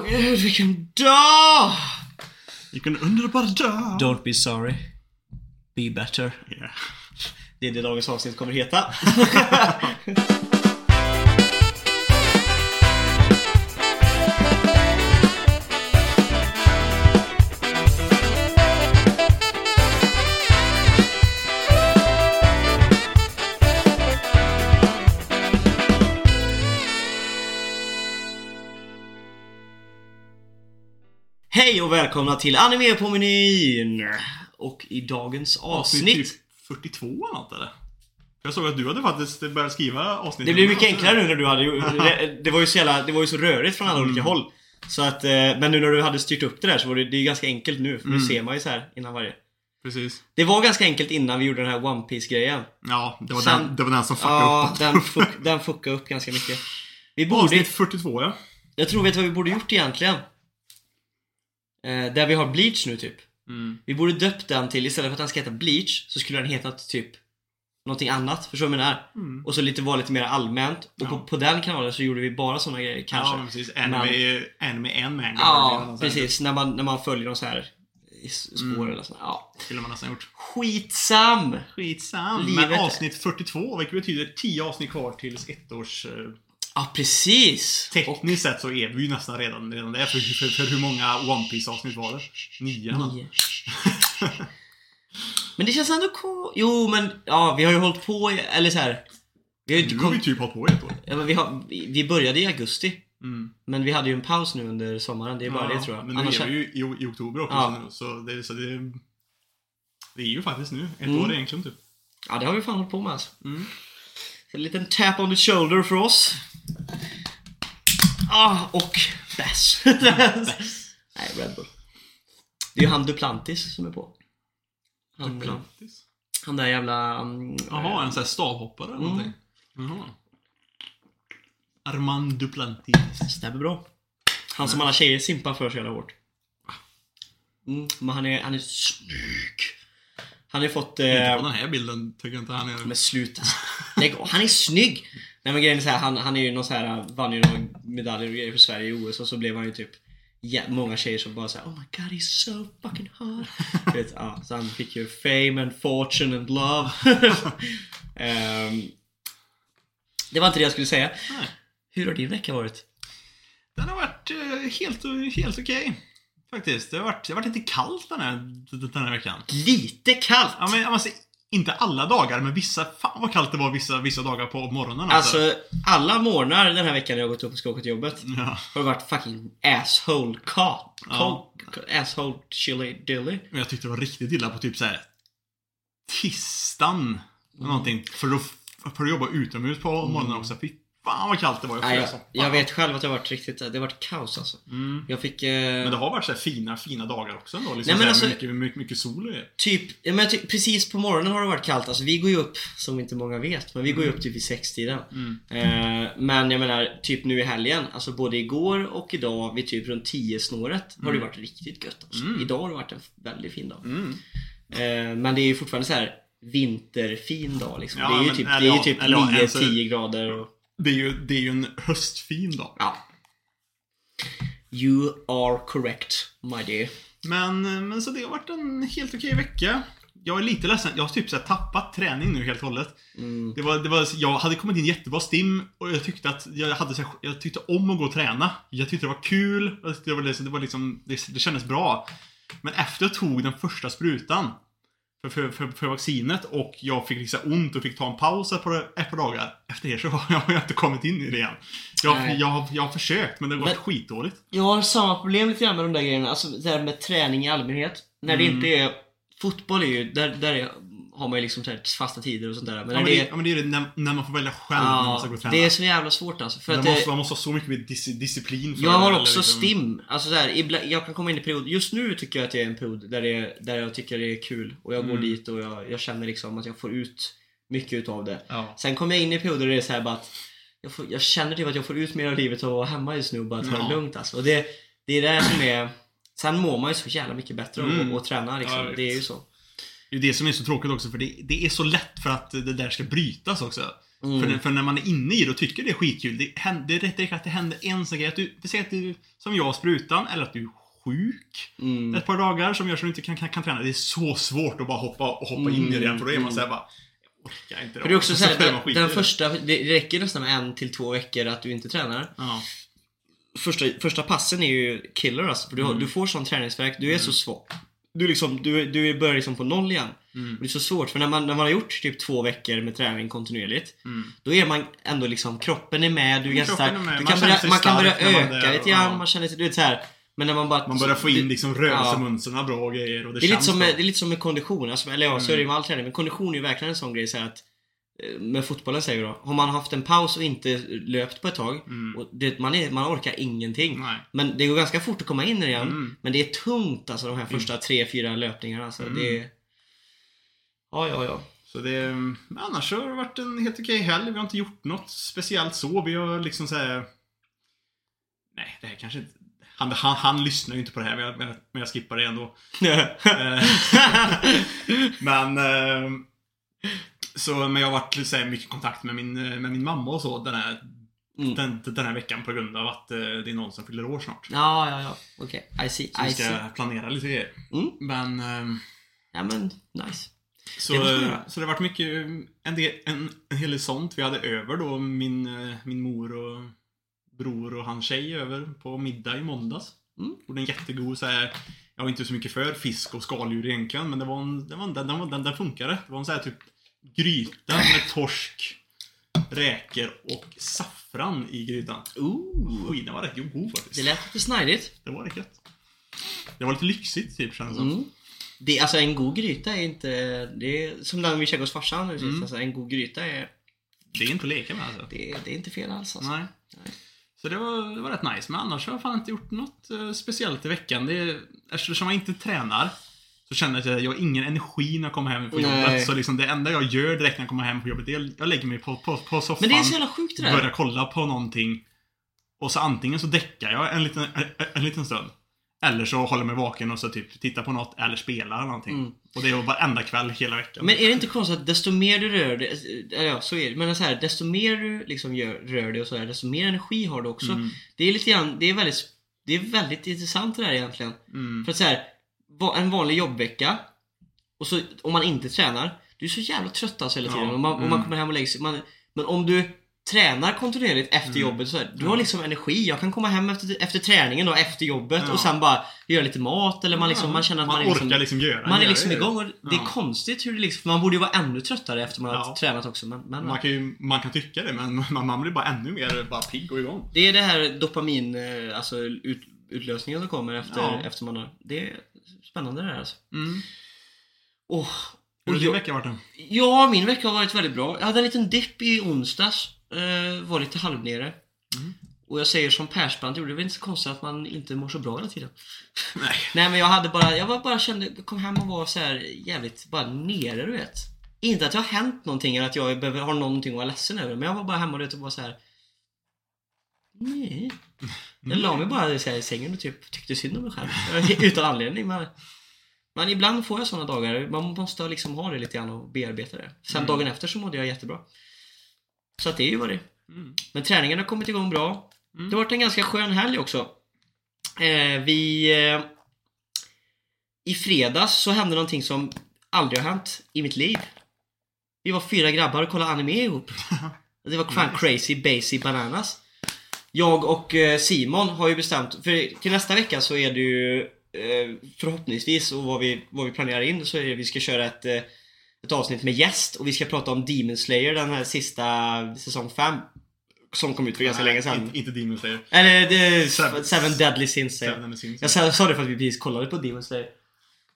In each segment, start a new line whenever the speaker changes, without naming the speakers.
Åh gud vilken dag!
Vilken underbar dag!
Don't be sorry. Be better.
Yeah.
Det är det dagens avsnitt kommer heta. Hej och välkomna till Anime på menyn! Och i dagens avsnitt
Typ 42 eller något eller? Jag såg att du hade faktiskt börjat skriva avsnitt.
Det blev mycket enklare nu när du hade det, var ju så jävla, det var ju så rörigt från alla olika håll. Så att, eh, men nu när du hade styrt upp det där så var det, det är ganska enkelt nu. För nu ser man ju så här innan varje.
Precis.
Det var ganska enkelt innan vi gjorde den här One piece grejen
Ja, det var,
Sen-
den, det var den som fuckade
Ja,
upp.
den, fuck, den fuckade upp ganska mycket. Vi borde,
Avsnitt 42 ja.
jag tror, vet du vad vi borde gjort egentligen? Eh, där vi har Bleach nu typ.
Mm.
Vi borde döpt den till, istället för att den ska heta Bleach, så skulle den hetat typ Någonting annat, förstår du vad jag menar?
Mm.
Och så lite, vara lite mer allmänt. Och
Ja.
på, på den kanalen så gjorde vi bara såna grejer kanske.
Ja, precis. Anime, anime en manga.
Ja, precis. När man, när man följer dem så här i spår
Mm.
eller så. Ja.
skulle man nästan gjort.
Skitsam!
Skitsam.
Livet
Men avsnitt 42, vilket betyder 10 avsnitt kvar tills ett års... Eh,
Ja, precis!
Tekniskt sett så är vi ju nästan redan, redan där. För, för, för hur många One piece avsnitt var det? Nio?
nio. Men det känns ändå cool. Jo, men ja, vi har ju hållit på, i- eller så här. Vi har ju inte
Nu har vi
kom...
typ hållit på i ett år.
ja, men vi, har, vi, började i augusti.
Mm.
Men vi hade ju en paus nu under sommaren, det är bara det tror jag.
Men nu
Annars
är vi ju i, i oktober också.
Ja.
Nu, så, det, så det, det är ju faktiskt nu. Ett
Mm.
år egentligen typ.
Ja, det har vi fan hållit på med alltså.
Mm.
En liten tap on the shoulder för oss. Ah, och bass. Nej, Red Bull. Det är ju han Duplantis som är på. Han,
Duplantis.
han där jävla... Um,
Jaha, en sån här stavhoppare eller
Mm.
någonting. Jaha. Armand Duplantis.
Stämmer bra. Han som alla tjejer simpar för så jävla hårt. Mm, men han är, han är snygg. Han har ju fått...
Inte
Eh,
på den här bilden tycker jag inte han är.
men sluta. Lägg av. Han är snygg! Nej men grejen är så här, han, han är ju någon så här, vann ju några medaljer och grejer för Sverige i OS och så blev han ju typ ja, Många tjejer som bara såhär Oh my god he's so fucking hot vet, ja, Så han fick ju fame and fortune and love Ehm, Det var inte det jag skulle säga
Nej.
Hur har din vecka varit?
Den har varit eh, helt, helt okej. Faktiskt. Det har, varit, det har varit lite kallt den här, den här veckan.
Lite kallt!
Ja, men, alltså, inte alla dagar, men vissa. Fan vad kallt det var vissa, vissa dagar på morgonen.
Alltså alla morgnar den här veckan när jag gått upp och ska åka till jobbet
Ja.
Har det varit fucking asshole cat.
Ja.
Asshole chili dilly.
Men jag tyckte det var riktigt illa på typ så här tisdagen. eller Någonting. För att, för att jobba utomhus på morgonen också. Fy fan vad kallt det var. Jag
Nej, jag, jag vet själv att det har varit riktigt, det har varit kaos alltså.
Mm.
Jag fick... Eh,
Men det har varit så här fina, fina dagar också ändå. Liksom
Nej, men alltså-
mycket, mycket, mycket sol och det.
Typ, ja, men jag ty- precis på morgonen har det varit kallt. Alltså vi går ju upp, som inte många vet, men vi går ju upp typ vid sextiden.
Mm.
Eh, men jag menar, typ nu i helgen, alltså både igår och idag vid typ runt 10 snåret har det varit riktigt gött alltså.
Mm.
Idag har det varit en väldigt fin dag.
Mm.
Eh, men det är ju fortfarande så här vinterfin dag liksom.
Ja,
det är ju
men-
typ,
eller
det är ju typ
eller ja,
9-10
alltså-
grader och...
Det är ju, det är ju en höstfin dag.
Ja. You are correct, my dear.
Men, men så det har varit en helt okej vecka. Jag är lite ledsen. Jag har typ så tappat träning nu helt och hållet.
Mm.
Det var, det var, jag hade kommit in jättebra stim och jag tyckte att jag, hade, så här- jag tyckte om att gå och träna. Jag tyckte det var kul. Det, var, liksom- det, var liksom, det, det kändes bra. Men efter jag tog den första sprutan för, för, för, för vaccinet och jag fick liksom ont och fick ta en paus ett par, ett par dagar. Efter det så har jag, jag inte kommit in i det igen. Jag,
Nej.
jag, har- jag har försökt men det har gått skitdåligt.
Jag har samma problem lite grann med de där grejerna, alltså det här med träning i allmänhet. När det
Mm.
inte är... Fotboll är ju, där, där är, har man ju liksom så här fasta tider och sånt där. Men
Ja, men
det
det,
är...
ja, men det är det när, när man får välja själv när man ska gå och
Ja,
träna.
det är så jävla svårt alltså. För
man,
att
måste, man måste ha så mycket mer dis, disciplin för
jag har också
liksom-
STIM. Alltså så här, jag kan komma in i perioder. Just nu tycker jag att det är en period där, det är, där jag tycker det är kul. Och jag går
Mm.
dit och jag, jag känner liksom att jag får ut mycket utav det.
Ja.
Sen kommer jag in i perioder där det är så bara att jag, får, jag känner typ att jag får ut mer av livet av att vara hemma just nu och bara ta
Ja.
det lugnt alltså. Och det, det är det som är... Sen mår man ju så jävla mycket bättre
Mm.
att- att träna liksom.
Ja, jag
det är ju så.
Det är det som är så tråkigt också för det, det är så lätt för att det där ska brytas också.
Mm.
För, för när man är inne i det och tycker det är skitkul, det, händer, det räcker att det händer en sån grej. Att du, säger att du, som jag, sprutan, eller att du är sjuk
Mm.
ett par dagar som gör så du inte kan, kan, kan träna. Det är så svårt att bara hoppa, hoppa in i det igen, för då är man såhär bara jag orkar inte.
För det är också
Och
så här,
spelar man
den, den första, det räcker nästan med en till två veckor att du inte tränar.
Ja.
Första, första passen är ju killer alltså, för du, har,
Mm.
du får sån träningsvärk, du är så svag. Du, liksom, du, du börjar liksom på noll igen.
Mm.
Och det är så svårt, för när man, när man har gjort typ två veckor med träning kontinuerligt
Mm.
Då är man ändå liksom, kroppen är med, du är ganska stark. Du kan börja, man kan börja öka lite grann,
ja.
man känner sig, du vet så här. Men när man bara...
Man börjar få in liksom rörelsemönstren bra och grejer och det,
det är, lite
känns
som
bra.
med, det är lite som med kondition, alltså, eller ja, så är det
Mm.
med all träning. Men kondition är ju verkligen en sån grej så här att med fotbollen säger vi då. Har man haft en paus och inte löpt på ett tag
Mm.
och det, man, är, man orkar ingenting.
Nej.
Men det går ganska fort att komma in igen.
Mm.
Men det är tungt alltså de här första tre, fyra löpningarna. Alltså,
Mm.
det är... Ja, ja, ja.
Så det, annars har det varit en helt okej helg. Vi har inte gjort något speciellt så. Vi har liksom såhär... Nej, det här kanske inte... Han, han, han lyssnar ju inte på det här, men jag, men jag- men jag skippar det ändå. Eh, men... eh, Så, men jag har varit så här, mycket i kontakt med min, eh, med min mamma och så den här,
Mm.
den, den här veckan på grund av att eh, det är någon som fyller år snart.
Ja, ja, ja. Okej. I see.
Så vi
I see.
ska planera lite grejer.
Mm.
Men... eh,
Ja, men nice.
Så,
Det
så det har varit mycket, en, del, en, en hel del sånt. Vi hade över då min, eh, min mor och bror och hans tjej över på middag i måndags.
Mm.
Gjorde en jättegod så här, jag var inte så mycket för fisk och skaldjur egentligen, men det var en, det var en, den, den, den, den funkade. Det var en så här typ gryta med torsk, räkor och saffran i grytan.
Ooh.
Den var rätt god
Det
faktiskt.
lät lite snajdigt.
Det var rätt gött. Det var lite lyxigt typ kändes det.
Mm. Det, alltså en god gryta är inte... Det är som den vi käkade hos farsan nu.
Mm.
Alltså en god gryta är...
Det är inte att leka med alltså.
Det, det är inte fel alls alltså.
Nej.
Nej.
Så det var, det var rätt nice. Men annars har jag fan inte gjort något eh, speciellt i veckan. Det eftersom jag inte tränar så känner jag att jag har ingen energi när jag kommer hem från
Nej.
jobbet. Så liksom det enda jag gör direkt när jag kommer hem på jobbet, det är jag lägger mig på, på, på soffan,
Men det är så jävla sjukt det där.
börjar kolla på någonting och så antingen så däckar jag en liten, en, en liten stund. Eller så håller jag mig vaken och så typ tittar på något eller spelar någonting.
Mm.
Och det är varenda kväll hela veckan.
Men är det inte konstigt att desto mer du rör dig, ja så är det, men så här, desto mer du liksom gör, rör dig och så här, desto mer energi har du också.
Mm.
Det är lite grann, det är väldigt, det är väldigt intressant det där egentligen.
Mm.
För att så här, en vanlig jobbvecka, och så om man inte tränar, du är så jävla trött alltså hela tiden.
Ja,
Och man, och man
mm.
kommer hem och lägger sig. Man, men om du tränar kontinuerligt efter
Mm.
jobbet så här, du har liksom energi. Jag kan komma hem efter, efter träningen då, efter jobbet
Ja.
och sen bara göra lite mat eller man, liksom, man känner att man,
man
är liksom,
orkar liksom göra
man är liksom igång och det är
Ja.
konstigt hur det liksom, man borde ju vara ännu tröttare efter man har
Ja.
tränat också. Men, men
Man kan, ju, man kan tycka det, men man, man blir bara ännu mer bara pigg och igång.
det är det här dopamin, eh, alltså ut, utlösningen som kommer efter, efter man har, det är spännande det här alltså.
Mm.
Åh,
Hur har
och
din
jag-
vecka varit då?
Ja, min vecka har varit väldigt bra. Jag hade en liten dipp i onsdags. Eh, var lite halvnere.
Mm.
Och jag säger som Persbrandt gjorde, det är väl inte så konstigt att man inte mår så bra hela tiden.
Nej.
Nej men jag hade bara, jag var bara kände, jag kom hem och var så här jävligt bara nere du vet. Inte att det har hänt någonting eller att jag behöver, har någonting att vara ledsen över. Men jag var bara hemma och vet, och var så här. Nej. Jag la mig bara så här, i sängen och typ tyckte synd om mig själv. Utan anledning. Men, men ibland får jag sådana dagar. Man måste liksom ha det lite grann och bearbeta det. Sen
Mm.
dagen efter så mådde jag jättebra. Så att det är ju vad det är.
Mm.
Men träningen har kommit igång bra.
Mm.
Det har varit en ganska skön helg också. Eh, vi... Eh, I fredags så hände någonting som aldrig har hänt i mitt liv. Vi var fyra grabbar och kollade anime ihop. Det var fan crazy, basic bananas. Jag och eh, Simon har ju bestämt, för till nästa vecka så är det ju eh, förhoppningsvis och vad vi, vad vi planerar in så är det vi ska köra ett, eh, ett avsnitt med gäst och vi ska prata om Demon Slayer den här sista säsong 5. Som kom ut för ganska
Nej,
länge sedan.
Inte, inte Demon Slayer.
Eller det,
Seven-
Seven, Deadly Sins jag.
Seven and the Sins.
Jag sa det för att vi precis kollade på Demon Slayer.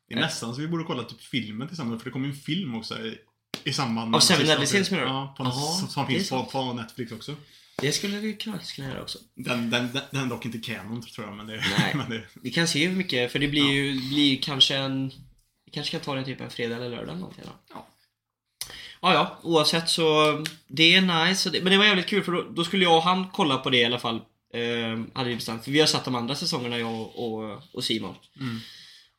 Det är nästan så vi borde kolla typ filmen tillsammans, för det kommer ju en film också i, i samband
Av Seven Deadly Sins menar du?
Ja, på, som, finns på, på Netflix också.
Det skulle vi kunna kunna göra också.
Den, den, den, den är dock inte canon tror jag, men det...
Nej.
men det
Vi kan se hur mycket, för det blir ju blir kanske en... Vi kanske kan ta den typ en fredag eller lördag eller någonting då.
Ja.
Ja, ja, oavsett så det är nice. Men det var jävligt kul för då, då skulle jag och han kolla på det i alla fall. Eh, hade vi bestämt. För vi har sett de andra säsongerna jag och, och, och Simon.
Mm.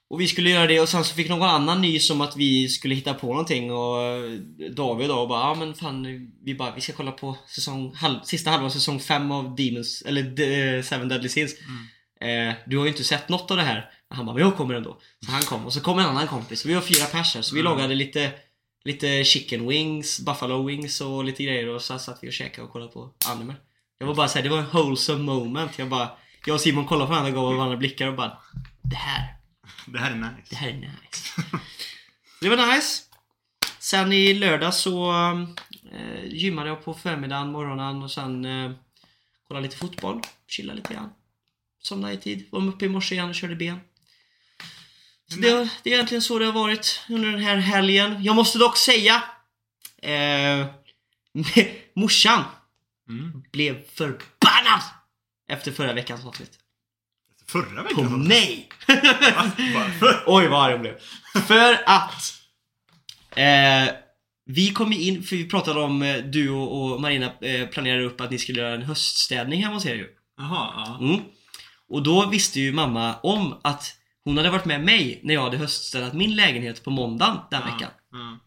Och vi skulle göra det och sen så fick någon annan nys om att vi skulle hitta på någonting och eh, David då bara ja men fan vi bara vi ska kolla på säsong, halv, sista halvan av säsong 5 av Demons, eller de, Seven Deadly Sins. Eh, du har ju inte sett något av det här. Han bara men jag kommer ändå. Så han kom och så kom en annan kompis. Vi var fyra pers här, så vi
Mm.
lagade lite Lite chicken wings, buffalo wings och lite grejer och så satt vi och käkade och kollade på anime. Jag var bara såhär, det var en wholesome moment. Jag bara Jag och Simon kollade på varandra och gav varandra blickar och bara Det här
Det här är
det
nice.
här är nice. det var nice. Sen i lördag så eh, gymmade jag på förmiddagen, morgonen och sen eh, kollade lite fotboll. Chillade lite grann. Somnade i tid. Var uppe i morse igen och körde ben. Så det, det är egentligen så det har varit under den här helgen. Jag måste dock säga eh, Morsan
Mm.
blev förbannad efter förra veckans avsnitt.
Förra
På
veckan?
mig!
Va? Varför?
Oj vad arg jag blev. För att eh, vi kom in, för vi pratade om, eh, du och, och Marina eh, planerade upp att ni skulle göra en höststädning hemma hos er ju.
Jaha, ja.
Mm. Och då visste ju mamma om att hon hade varit med mig när jag hade höststädat min lägenhet på måndagen den veckan.
Ja.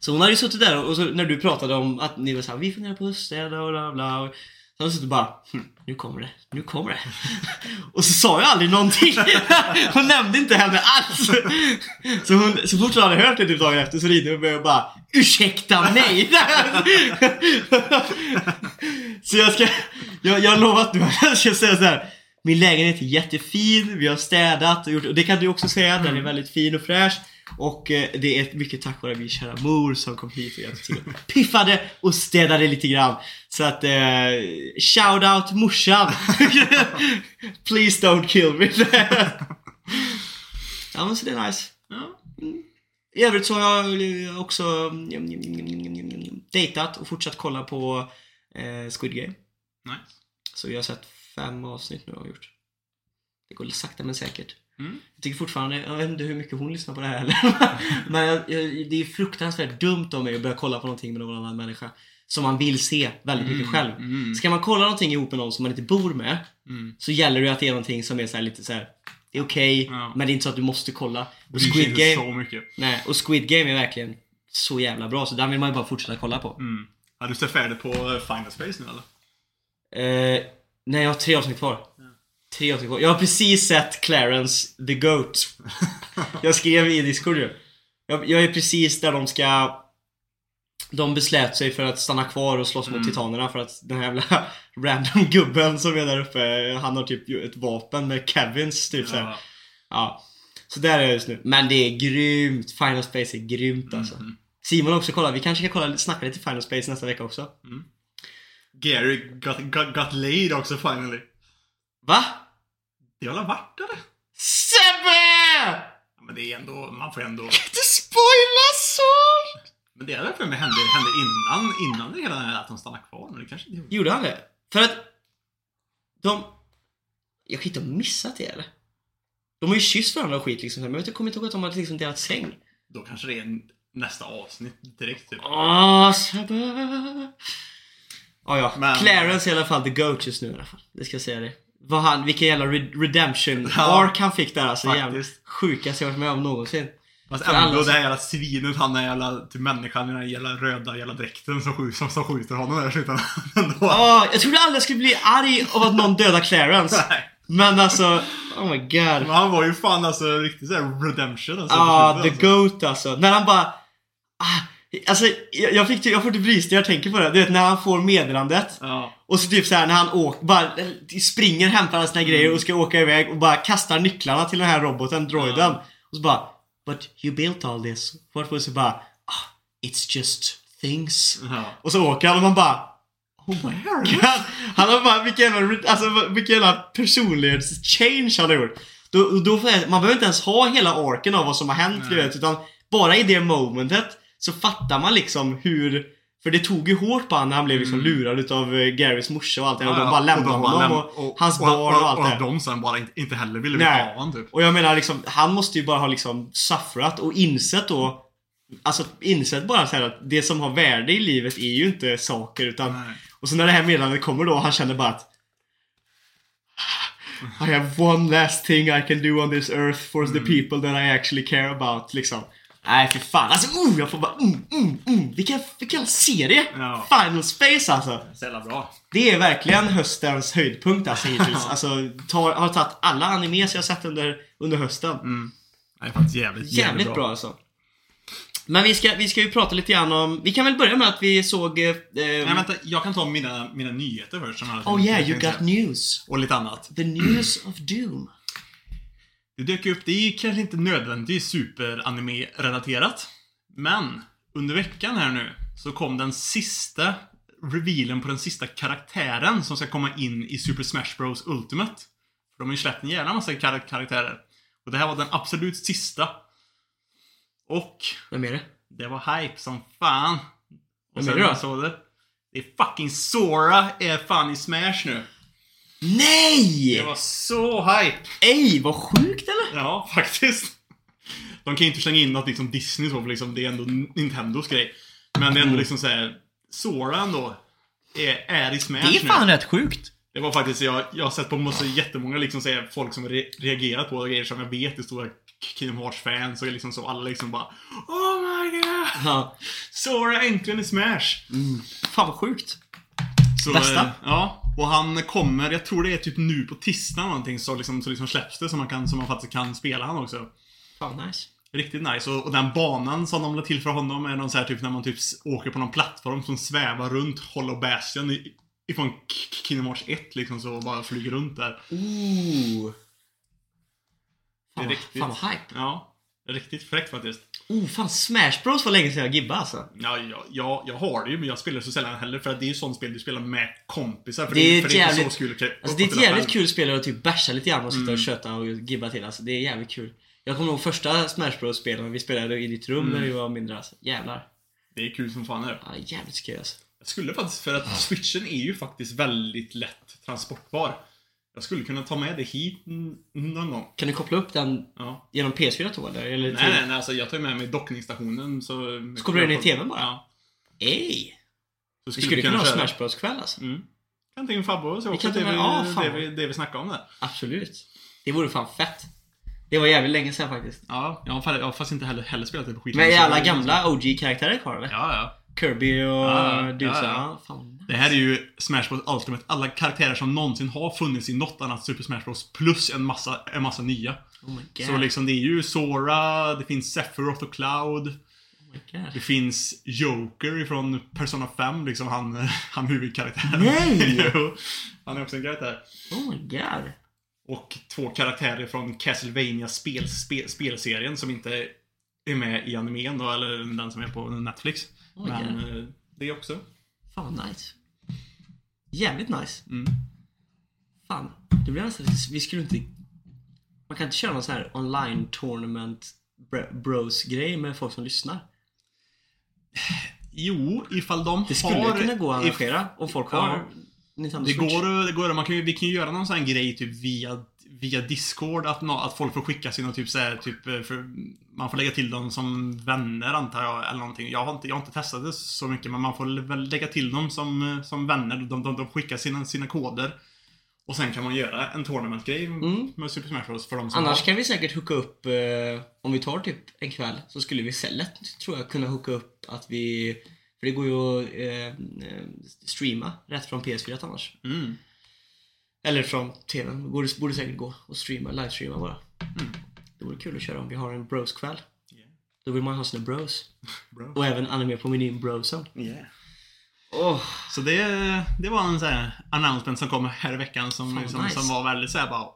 Så hon hade ju suttit där och så, när du pratade om att ni var såhär, vi funderar på höststäda och bla bla. Och så hade hon suttit och bara, hm, nu kommer det, nu kommer det. och så sa jag aldrig någonting. hon nämnde inte henne alls. så, hon, så fort hon hade hört det typ dagen efter så ringde hon mig och bara, ursäkta mig. så jag ska, jag, jag har lovat nu att jag ska säga så här. Min lägenhet är jättefin, vi har städat och gjort, och det kan du också säga, den är väldigt fin och fräsch. Och eh, det är mycket tack vare min kära mor som kom hit och hjälpte till. Piffade och städade lite grann. Så att, eh, shout out morsan! Please don't kill me. ja men så det är nice.
Ja.
I övrigt så har jag också mm, dejtat och fortsatt kolla på eh, Squid Game.
Nice.
Så jag har sett fem avsnitt nu har jag gjort. Det går sakta men säkert.
Mm.
Jag tycker fortfarande, jag vet inte hur mycket hon lyssnar på det här heller. Men jag, jag, det är fruktansvärt dumt av mig att börja kolla på någonting med någon annan människa. Som man vill se väldigt mycket själv.
Mm.
Ska man kolla någonting ihop med någon som man inte bor med
Mm.
så gäller det att det är någonting som är så här lite så här. Det är okej,
Ja.
men det är inte så att du måste kolla. Och Squid Game,
så mycket.
nej, och Squid Game är verkligen så jävla bra så den vill man ju bara fortsätta kolla på.
Mm. Har du sett färdigt på eh, Final Space nu eller?
Eh, nej, jag har tre avsnitt kvar. Tre kvar. Jag har precis sett Clarence the Goat. jag skrev i Discord ju. Jag, jag är precis där de ska... De beslät sig för att stanna kvar och slåss mot
Mm.
titanerna för att den här jävla random gubben som är där uppe, han har typ ett vapen med Kevins typ.
Ja.
Ja. Så där är jag just nu. Men det är grymt. Final Space är grymt alltså.
Mhm.
Simon har också kollat. Vi kanske ska kolla, snacka lite Final Space nästa vecka också.
Gary got, got, got laid också finally.
Va?
Det väl varit eller?
Sebbe!
Men det är ändå, man får ändå...
Inte spoila så!
Men det är väl för mig hände, hände innan, innan det hela att de stannade kvar. Men det kanske inte gjorde.
Gjorde han det? För att de... Jag kan inte ha missat det eller? De har ju kysst varandra och skit liksom. Men jag kommer inte ihåg att de hade liksom delat säng.
Då kanske det är en- nästa avsnitt direkt typ.
Åh, Sebbe! Ja, ja.
Men-
Clarence är i alla fall the goat just nu i alla fall. Det ska jag säga det. Vad han, vilken jävla re- redemption
Ja,
arc han fick där alltså.
Faktiskt.
sjukaste jag varit med om någonsin.
Fast ändå
alla-
det här jävla svinet, han är jävla typ människan i den här jävla röda jävla dräkten som, skjuter, som, som skjuter honom där i slutändan.
Jag trodde aldrig jag skulle bli arg av att någon dödar Clarence.
Nej.
Men alltså, oh my god.
Men han var ju fan alltså riktigt såhär redemption alltså.
Ja,
på
the
alltså.
goat alltså. När han bara... Ah, alltså, jag, jag, fick, jag får typ rysningar jag tänker på det. Du vet när han får meddelandet.
Ja.
Och så typ så här när han åker, bara springer, hämtar alla sina grejer och ska åka iväg och bara kastar nycklarna till den här roboten, droiden.
Ja.
Och så bara But you built all this. Varför så bara ah, It's just things.
Ja.
Och så åker han och man bara Oh my god. Han har bara, vilken jävla, alltså, vilken jävla personlighetschange han har gjort. Då, då man behöver inte ens ha hela orken av vad som har hänt, du
Nej.
vet, utan bara i det momentet så fattar man liksom hur för det tog ju hårt på honom när han blev liksom lurad utav eh, Garys morsa och allt det och de bara lämnade
Mm. och
honom
bara
och,
läm-
hans barn och, allt
och,
det.
och de sen bara inte, inte heller ville
Nej.
av honom typ.
Och jag menar liksom, han måste ju bara ha liksom suffrat och insett då Alltså insett bara så att det som har värde i livet är ju inte saker utan
Nej.
Och så när det här meddelandet kommer då och han känner bara att I have one last thing I can do on this earth for the people that I actually care about, liksom. Nej, för fan. Alltså, oh, jag får bara mm, mm, mm. Vilken, vilken serie!
Ja.
Final Space alltså.
Så jävla bra.
Det är verkligen höstens höjdpunkt alltså hittills. Alltså, tar, har tagit alla animes jag sett under, under hösten.
Det är faktiskt jävligt, jävligt,
Jävligt bra. alltså. Men vi ska, vi ska ju prata lite grann om... Vi kan väl börja med att vi såg... Eh,
Nej vänta, jag kan ta mina, mina nyheter först. som
oh yeah, you got news.
Och lite annat.
The news of doom.
Det dök upp, det är kanske inte nödvändigtvis super-anime-relaterat. Men under veckan här nu så kom den sista revealen på den sista karaktären som ska komma in i Super Smash Bros Ultimate. För de har ju släppt en jävla massa kar- karaktärer. Och det här var den absolut sista. Och
Vem är det?
det var hype som fan. Och
Vem är det då?
det. Det är fucking Sora är fan i Smash nu.
Nej!
Det var så hype!
Ej, vad sjukt eller?
Ja, faktiskt. De kan ju inte slänga in något liksom Disney så, för liksom, det är ändå Nintendos grej. Men det är ändå liksom såhär, Sora ändå är, är i Smash
Det är fan
nu.
rätt sjukt.
Det var faktiskt, jag, jag har sett på massa, jättemånga liksom säga folk som re, reagerat på grejer som jag vet är stora Kingdom Hearts-fans och liksom så, alla liksom bara Oh my god!
Ja.
Sora äntligen i Smash!
Fan vad sjukt.
Så,
Bästa.
eh, Ja, och han kommer, jag tror det är typ nu på tisdag någonting så liksom, så liksom släpps det så man, kan, så man faktiskt kan spela han också.
Fan nice.
Riktigt nice. Och, och den banan som de la till för honom är någon så här typ när man typ åker på någon plattform som svävar runt Hollow Bastion i, ifrån Kingdom Hearts 1 liksom så bara flyger runt där.
Ooh.
Det är riktigt.
fan vad hype.
Ja. Riktigt fräckt faktiskt.
Oh, fan Smash Bros var länge sedan jag gibbade alltså.
Ja, jag, jag, jag har det ju men jag spelar så sällan heller för att det är ju sånt spel du spelar med kompisar. För
Det är
för det är inte
jävligt-
så kul att-
Alltså det är ett jävligt kul spel att typ bärsa lite grann och sitta
Mm.
och köta och gibba till alltså. Det är jävligt kul. Jag kommer ihåg första Smash Bros spelen vi spelade i ditt rum
Mm.
när vi var mindre alltså. Jävlar.
Det är kul som fan är det.
Ja, jävligt skoj alltså.
Jag skulle faktiskt, för att switchen är ju faktiskt väldigt lätt transportbar. Jag skulle kunna ta med det hit någon gång.
Kan du koppla upp den
Ja.
genom PS4 då eller? eller
Nej, nej, nej, alltså jag tar med mig dockningsstationen så...
Så kopplar du in i TVn bara?
Ja.
Ej!
Så
Vi skulle kunna ha. Smash Bros kväll alltså.
Mm. Kan ta in Fabbe och så också. Det vi,
ja,
det, vi, det vi snackade om där.
Absolut. Det vore fan fett. Det var jävligt länge sedan faktiskt.
Ja, jag har fast inte heller, heller spelat det på skit.
Men är alla gamla OG-karaktärer kvar eller?
Ja, ja.
Kirby och så,
ja.
ja. Fan.
Det här är ju Smash Bros Ultimate. Alla karaktärer som någonsin har funnits i något annat Super Smash Bros. Plus en massa, en massa nya.
Oh.
Så liksom det är ju Sora, det finns Sephiroth och Cloud.
Oh.
Det finns Joker ifrån Persona 5, liksom han, han huvudkaraktären.
Nej!
han är också en karaktär.
Oh my god.
Och två karaktärer från Castlevania spel, spel, spelserien som inte är med i animen då, eller den som är på Netflix.
Oh,
Men
yeah.
eh, det också.
Fan nice. Jävligt nice.
Mm.
Fan, det blir nästan. Vi skulle inte... Man kan inte köra någon sån här online tournament br- bros grej med folk som lyssnar.
Jo, ifall de
Det skulle
har...
kunna gå att
if-
arrangera om folk
Ja.
har Nintendo
Det
Switch.
går, att- det går man kan ju, vi kan ju göra någon sån här grej typ via, via Discord, att, att folk får skicka sina typ så här, typ, eh, för, man får lägga till dem som vänner antar jag, eller någonting. Jag har inte, jag har inte testat det så mycket, men man får väl lägga till dem som, eh, som vänner. De, de, de skickar sina, sina koder. Och sen kan man göra en tournament-grej med Super Smash Bros för de som
Mm. Annars
har.
kan vi säkert hooka upp, eh, om vi tar typ en kväll, så skulle vi så lätt, tror jag, kunna hooka upp att vi... För det går ju att eh, eh, streama rätt från PS4 annars.
Mm.
Eller från TVn. Borde, borde säkert gå att streama, livestreama bara. Det vore kul att köra om vi har en bros-kväll.
Yeah.
Då vill man ha sina bros.
Bro.
Och även anime på menyn brosen.
Yeah.
Åh,
Så det, det var en sån här announcement som kom här i veckan som,
Fan,
liksom,
nice.
som var väldigt såhär bara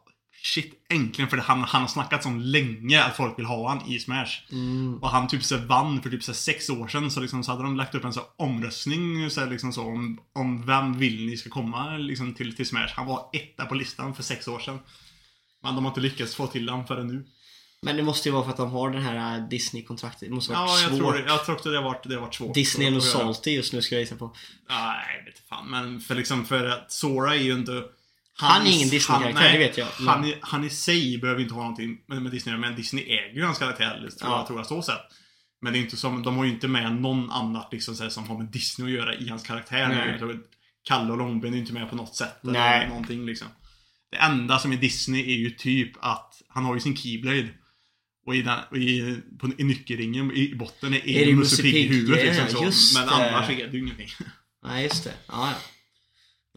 Shit, äntligen! För det, han, han har snackat så länge att folk vill ha han i Smash.
Mm.
Och han typ så vann för typ så sex år sedan så, liksom, så hade de lagt upp en så omröstning så, liksom så, om, om vem vill ni ska komma liksom, till, till Smash. Han var etta på listan för sex år sedan. Men de har inte lyckats få till honom förrän nu.
Men det måste ju vara för att de har den här äh, Disney-kontraktet. Det måste vara
Ja, jag
svårt.
tror, det- jag tror också det har varit, det har varit svårt.
Disney är nog salty just nu ska jag gissa på.
Nej, jag vet fan. Men för liksom, för att Sora är ju inte...
Han är
i-
ingen Disney-karaktär,
han-
det vet jag. Men-
Han, han i sig behöver inte ha någonting med, med Disney men Disney äger ju hans karaktär, tror,
Ja.
jag, tror jag så sett. Men det är inte som, de har ju inte med någon annat liksom, här, som har med Disney att göra i hans karaktär.
Nej.
Jag tror, Kalle och Långben är inte med på något sätt. Eller
Nej.
någonting liksom. Det enda som är Disney är ju typ att han har ju sin Keyblade. Och i, den, och i, på, i nyckelringen i botten är,
Är
är Musse Pigg i huvudet liksom så. Men annars är det ju ingenting.
Nej, just det. Ja, ja.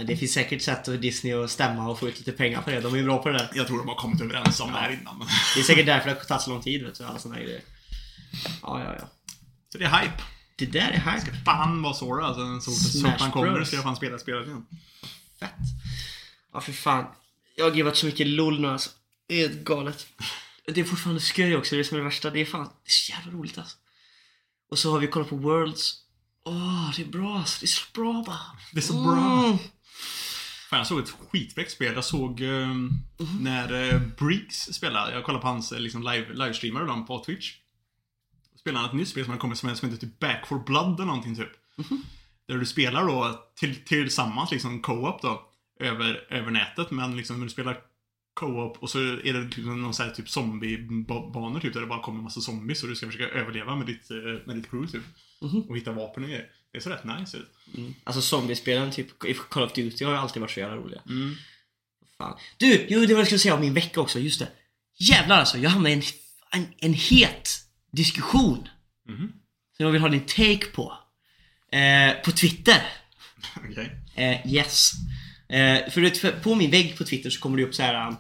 Men det finns säkert sätt för Disney att stämma och få ut lite pengar på det. De är ju bra på det där.
Jag tror de har kommit överens om det här innan. Men...
Det är säkert därför det har tagit så lång tid, vet du. Alla såna här grejer. Ja, ja, ja.
Så det är hype.
Det där är här.
Fan vad Sora alltså. Så, så
Smash
fort han kommer ska jag fan spela spelet igen.
Fett. Ja, för fan. Jag har givat så mycket LOL nu alltså. Det är helt galet. Det är fortfarande sköj också, det är som är det värsta. Det är fan, det är så jävla roligt alltså. Och så har vi kollat på Worlds. Åh, det är bra alltså. Det är så bra bara.
Det är så bra.
Mm.
Fan, jag såg ett skitfräckt spel. Jag såg ehm, när uh, Briggs spelade. Jag kollade på hans eh, liksom, live, livestreamar och dem på Twitch. Spelade han ett nytt spel som han kommer som, som heter typ Back for Blood eller någonting typ. Där du spelar då till, tillsammans liksom co-op då. Över, över nätet. Men liksom när du spelar co-op och så är det typ någon sån här typ zombiebanor typ. Där det bara kommer en massa zombies och du ska försöka överleva med ditt, eh, med ditt crew typ. Och hitta vapen och grejer. Det ser rätt nice ut.
Alltså zombiespelen typ i Call of Duty har ju alltid varit så jävla roliga.
Mm.
Fan. Du, jo, det var vad jag skulle säga om min vecka också. Just det. Jävlar alltså, jag hamnade i en, en, en het diskussion.
Mhm.
Som jag vill ha din take på. Eh, på Twitter.
Okej.
Eh, yes. Eh, för, vet, för på min vägg på Twitter så kommer det upp så här.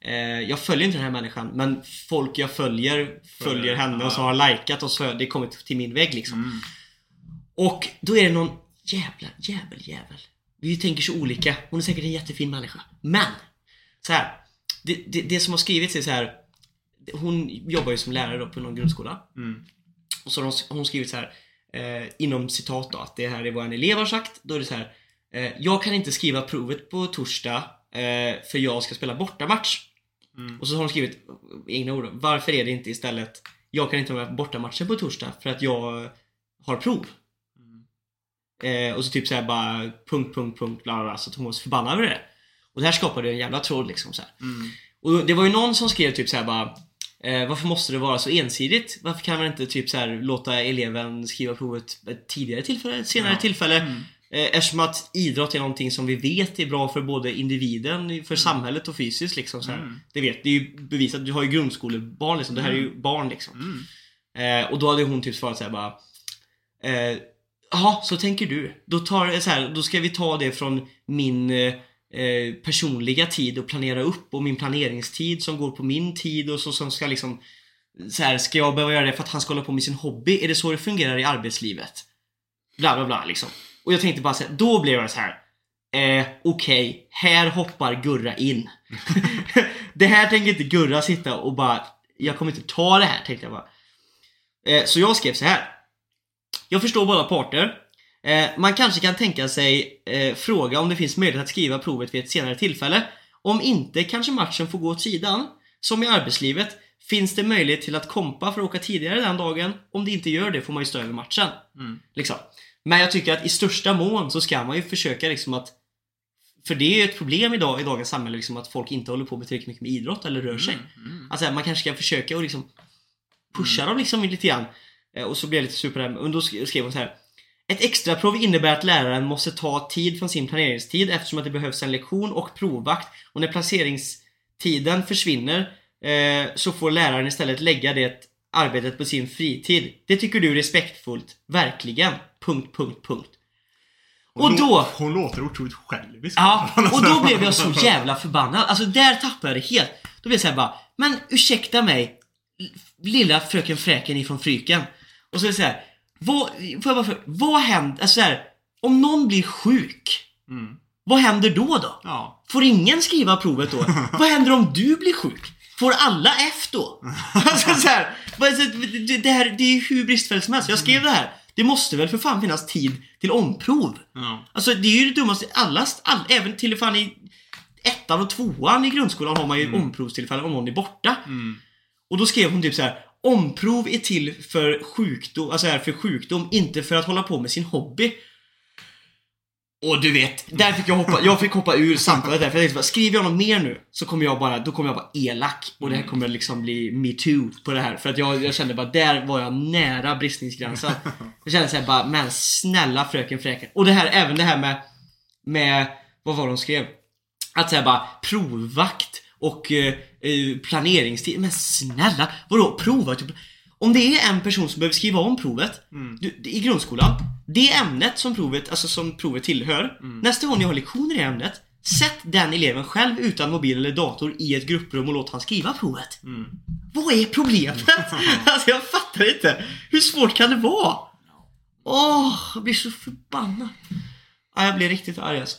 Eh, jag följer inte den här människan men folk jag följer följer henne och så har likat och så har det kommit till min vägg liksom.
Mm.
Och då är det någon jävla jävel jävel. Vi tänker så olika. Hon är säkert en jättefin människa. Men! Så här. Det, det, det som har skrivits är så här. Hon jobbar ju som lärare då på någon grundskola.
Mm.
Och så har hon, skrivit så här. Eh, inom citat då, att det här är vad en elev har sagt. Då är det så här. Eh, jag kan inte skriva provet på torsdag eh, för jag ska spela bortamatch.
Mm.
Och så har hon skrivit egna ord. Varför är det inte istället Jag kan inte vara med på bortamatchen på torsdag för att jag har prov. Eh, och så typ såhär bara punkt, punkt, punkt, bla bla bla. Så att hon var så förbannad över det. Och det här skapade en jävla tråd liksom så här.
Mm.
Och det var ju någon som skrev typ såhär bara eh, Varför måste det vara så ensidigt? Varför kan man inte typ så här låta eleven skriva provet ett tidigare tillfälle, ett senare
Ja.
tillfälle?
Mm.
Eh, eftersom att idrott är någonting som vi vet är bra för både individen, för samhället och fysiskt liksom så.
Mm.
Det vet, det är ju bevisat. Du har ju grundskolebarn liksom. Det här är ju barn liksom.
Mm.
Eh, och då hade hon typ svarat såhär bara eh, Jaha, så tänker du. Då, tar, eh, så här, då ska vi ta det från min eh, eh, personliga tid och planera upp och min planeringstid som går på min tid och så som ska liksom så här, ska jag behöva göra det för att han ska hålla på med sin hobby? Är det så det fungerar i arbetslivet? Bla bla bla liksom. Och jag tänkte bara såhär, då blev jag så här. Eh, Okej, här hoppar Gurra in. det här tänker inte Gurra sitta och bara, jag kommer inte ta det här tänkte jag bara. Eh, så jag skrev så här. Jag förstår båda parter. Eh, man kanske kan tänka sig eh, fråga om det finns möjlighet att skriva provet vid ett senare tillfälle. Om inte kanske matchen får gå åt sidan. Som i arbetslivet. Finns det möjlighet till att kompa för att åka tidigare den dagen? Om det inte gör det får man ju stå över matchen.
Mm.
Liksom. Men jag tycker att i största mån så ska man ju försöka liksom att För det är ju ett problem idag i dagens samhälle liksom att folk inte håller på med tillräckligt mycket med idrott eller rör sig.
Mm.
Alltså man kanske ska försöka och liksom pusha dem liksom lite grann. Eh, Och så blir jag lite sur på det här. Och då sk- skrev hon så här. Ett extraprov innebär att läraren måste ta tid från sin planeringstid eftersom att det behövs en lektion och provvakt. Och när placeringstiden försvinner eh, så får läraren istället lägga det arbetet på sin fritid. Det tycker du är respektfullt. Verkligen. Punkt, punkt, punkt.
Hon
Och då...
Hon låter otroligt självisk.
Ja, och då blev jag så jävla förbannad. Alltså där tappade jag det helt. Då blev jag såhär bara, men ursäkta mig, lilla fröken Fräken ifrån Fryken. Och så är det såhär, vad, får jag bara för, vad händer, alltså så här, om någon blir sjuk,
Mm.
vad händer då då?
Ja.
Får ingen skriva provet då? vad händer om du blir sjuk? Får alla F då? alltså så här, det, här, det är ju hur bristfälligt som helst. Jag skrev det här. Det måste väl för fan finnas tid till omprov?
ja.
Alltså det är ju det dummaste. Alla, all, även till och fan i ettan och tvåan i grundskolan har man ju omprovstillfällen om någon är borta.
Mm.
Och då skrev hon typ så här. Omprov är till för sjukdom, alltså här för sjukdom, inte för att hålla på med sin hobby. Och du vet, där fick jag hoppa, jag fick hoppa ur samtalet där för jag tänkte bara, skriver jag något mer nu så kommer jag bara, då kommer jag vara elak och det här kommer liksom bli metoo på det här. För att jag, jag kände bara, där var jag nära bristningsgränsen. Jag kände såhär bara, men snälla fröken Fräken. Och det här, även det här med, med, vad var det hon skrev? Att säga bara provvakt och eh, eh, planeringstid. Men snälla, vadå provvakt? Om det är en person som behöver skriva om provet du, i grundskolan. Det ämnet som provet, alltså som provet tillhör. Nästa gång ni har lektioner i ämnet. Sätt den eleven själv utan mobil eller dator i ett grupprum och låt han skriva provet. Vad är problemet? alltså jag fattar inte. Hur svårt kan det vara? Åh, jag blir så förbannad. Ja, jag blir riktigt arg alltså.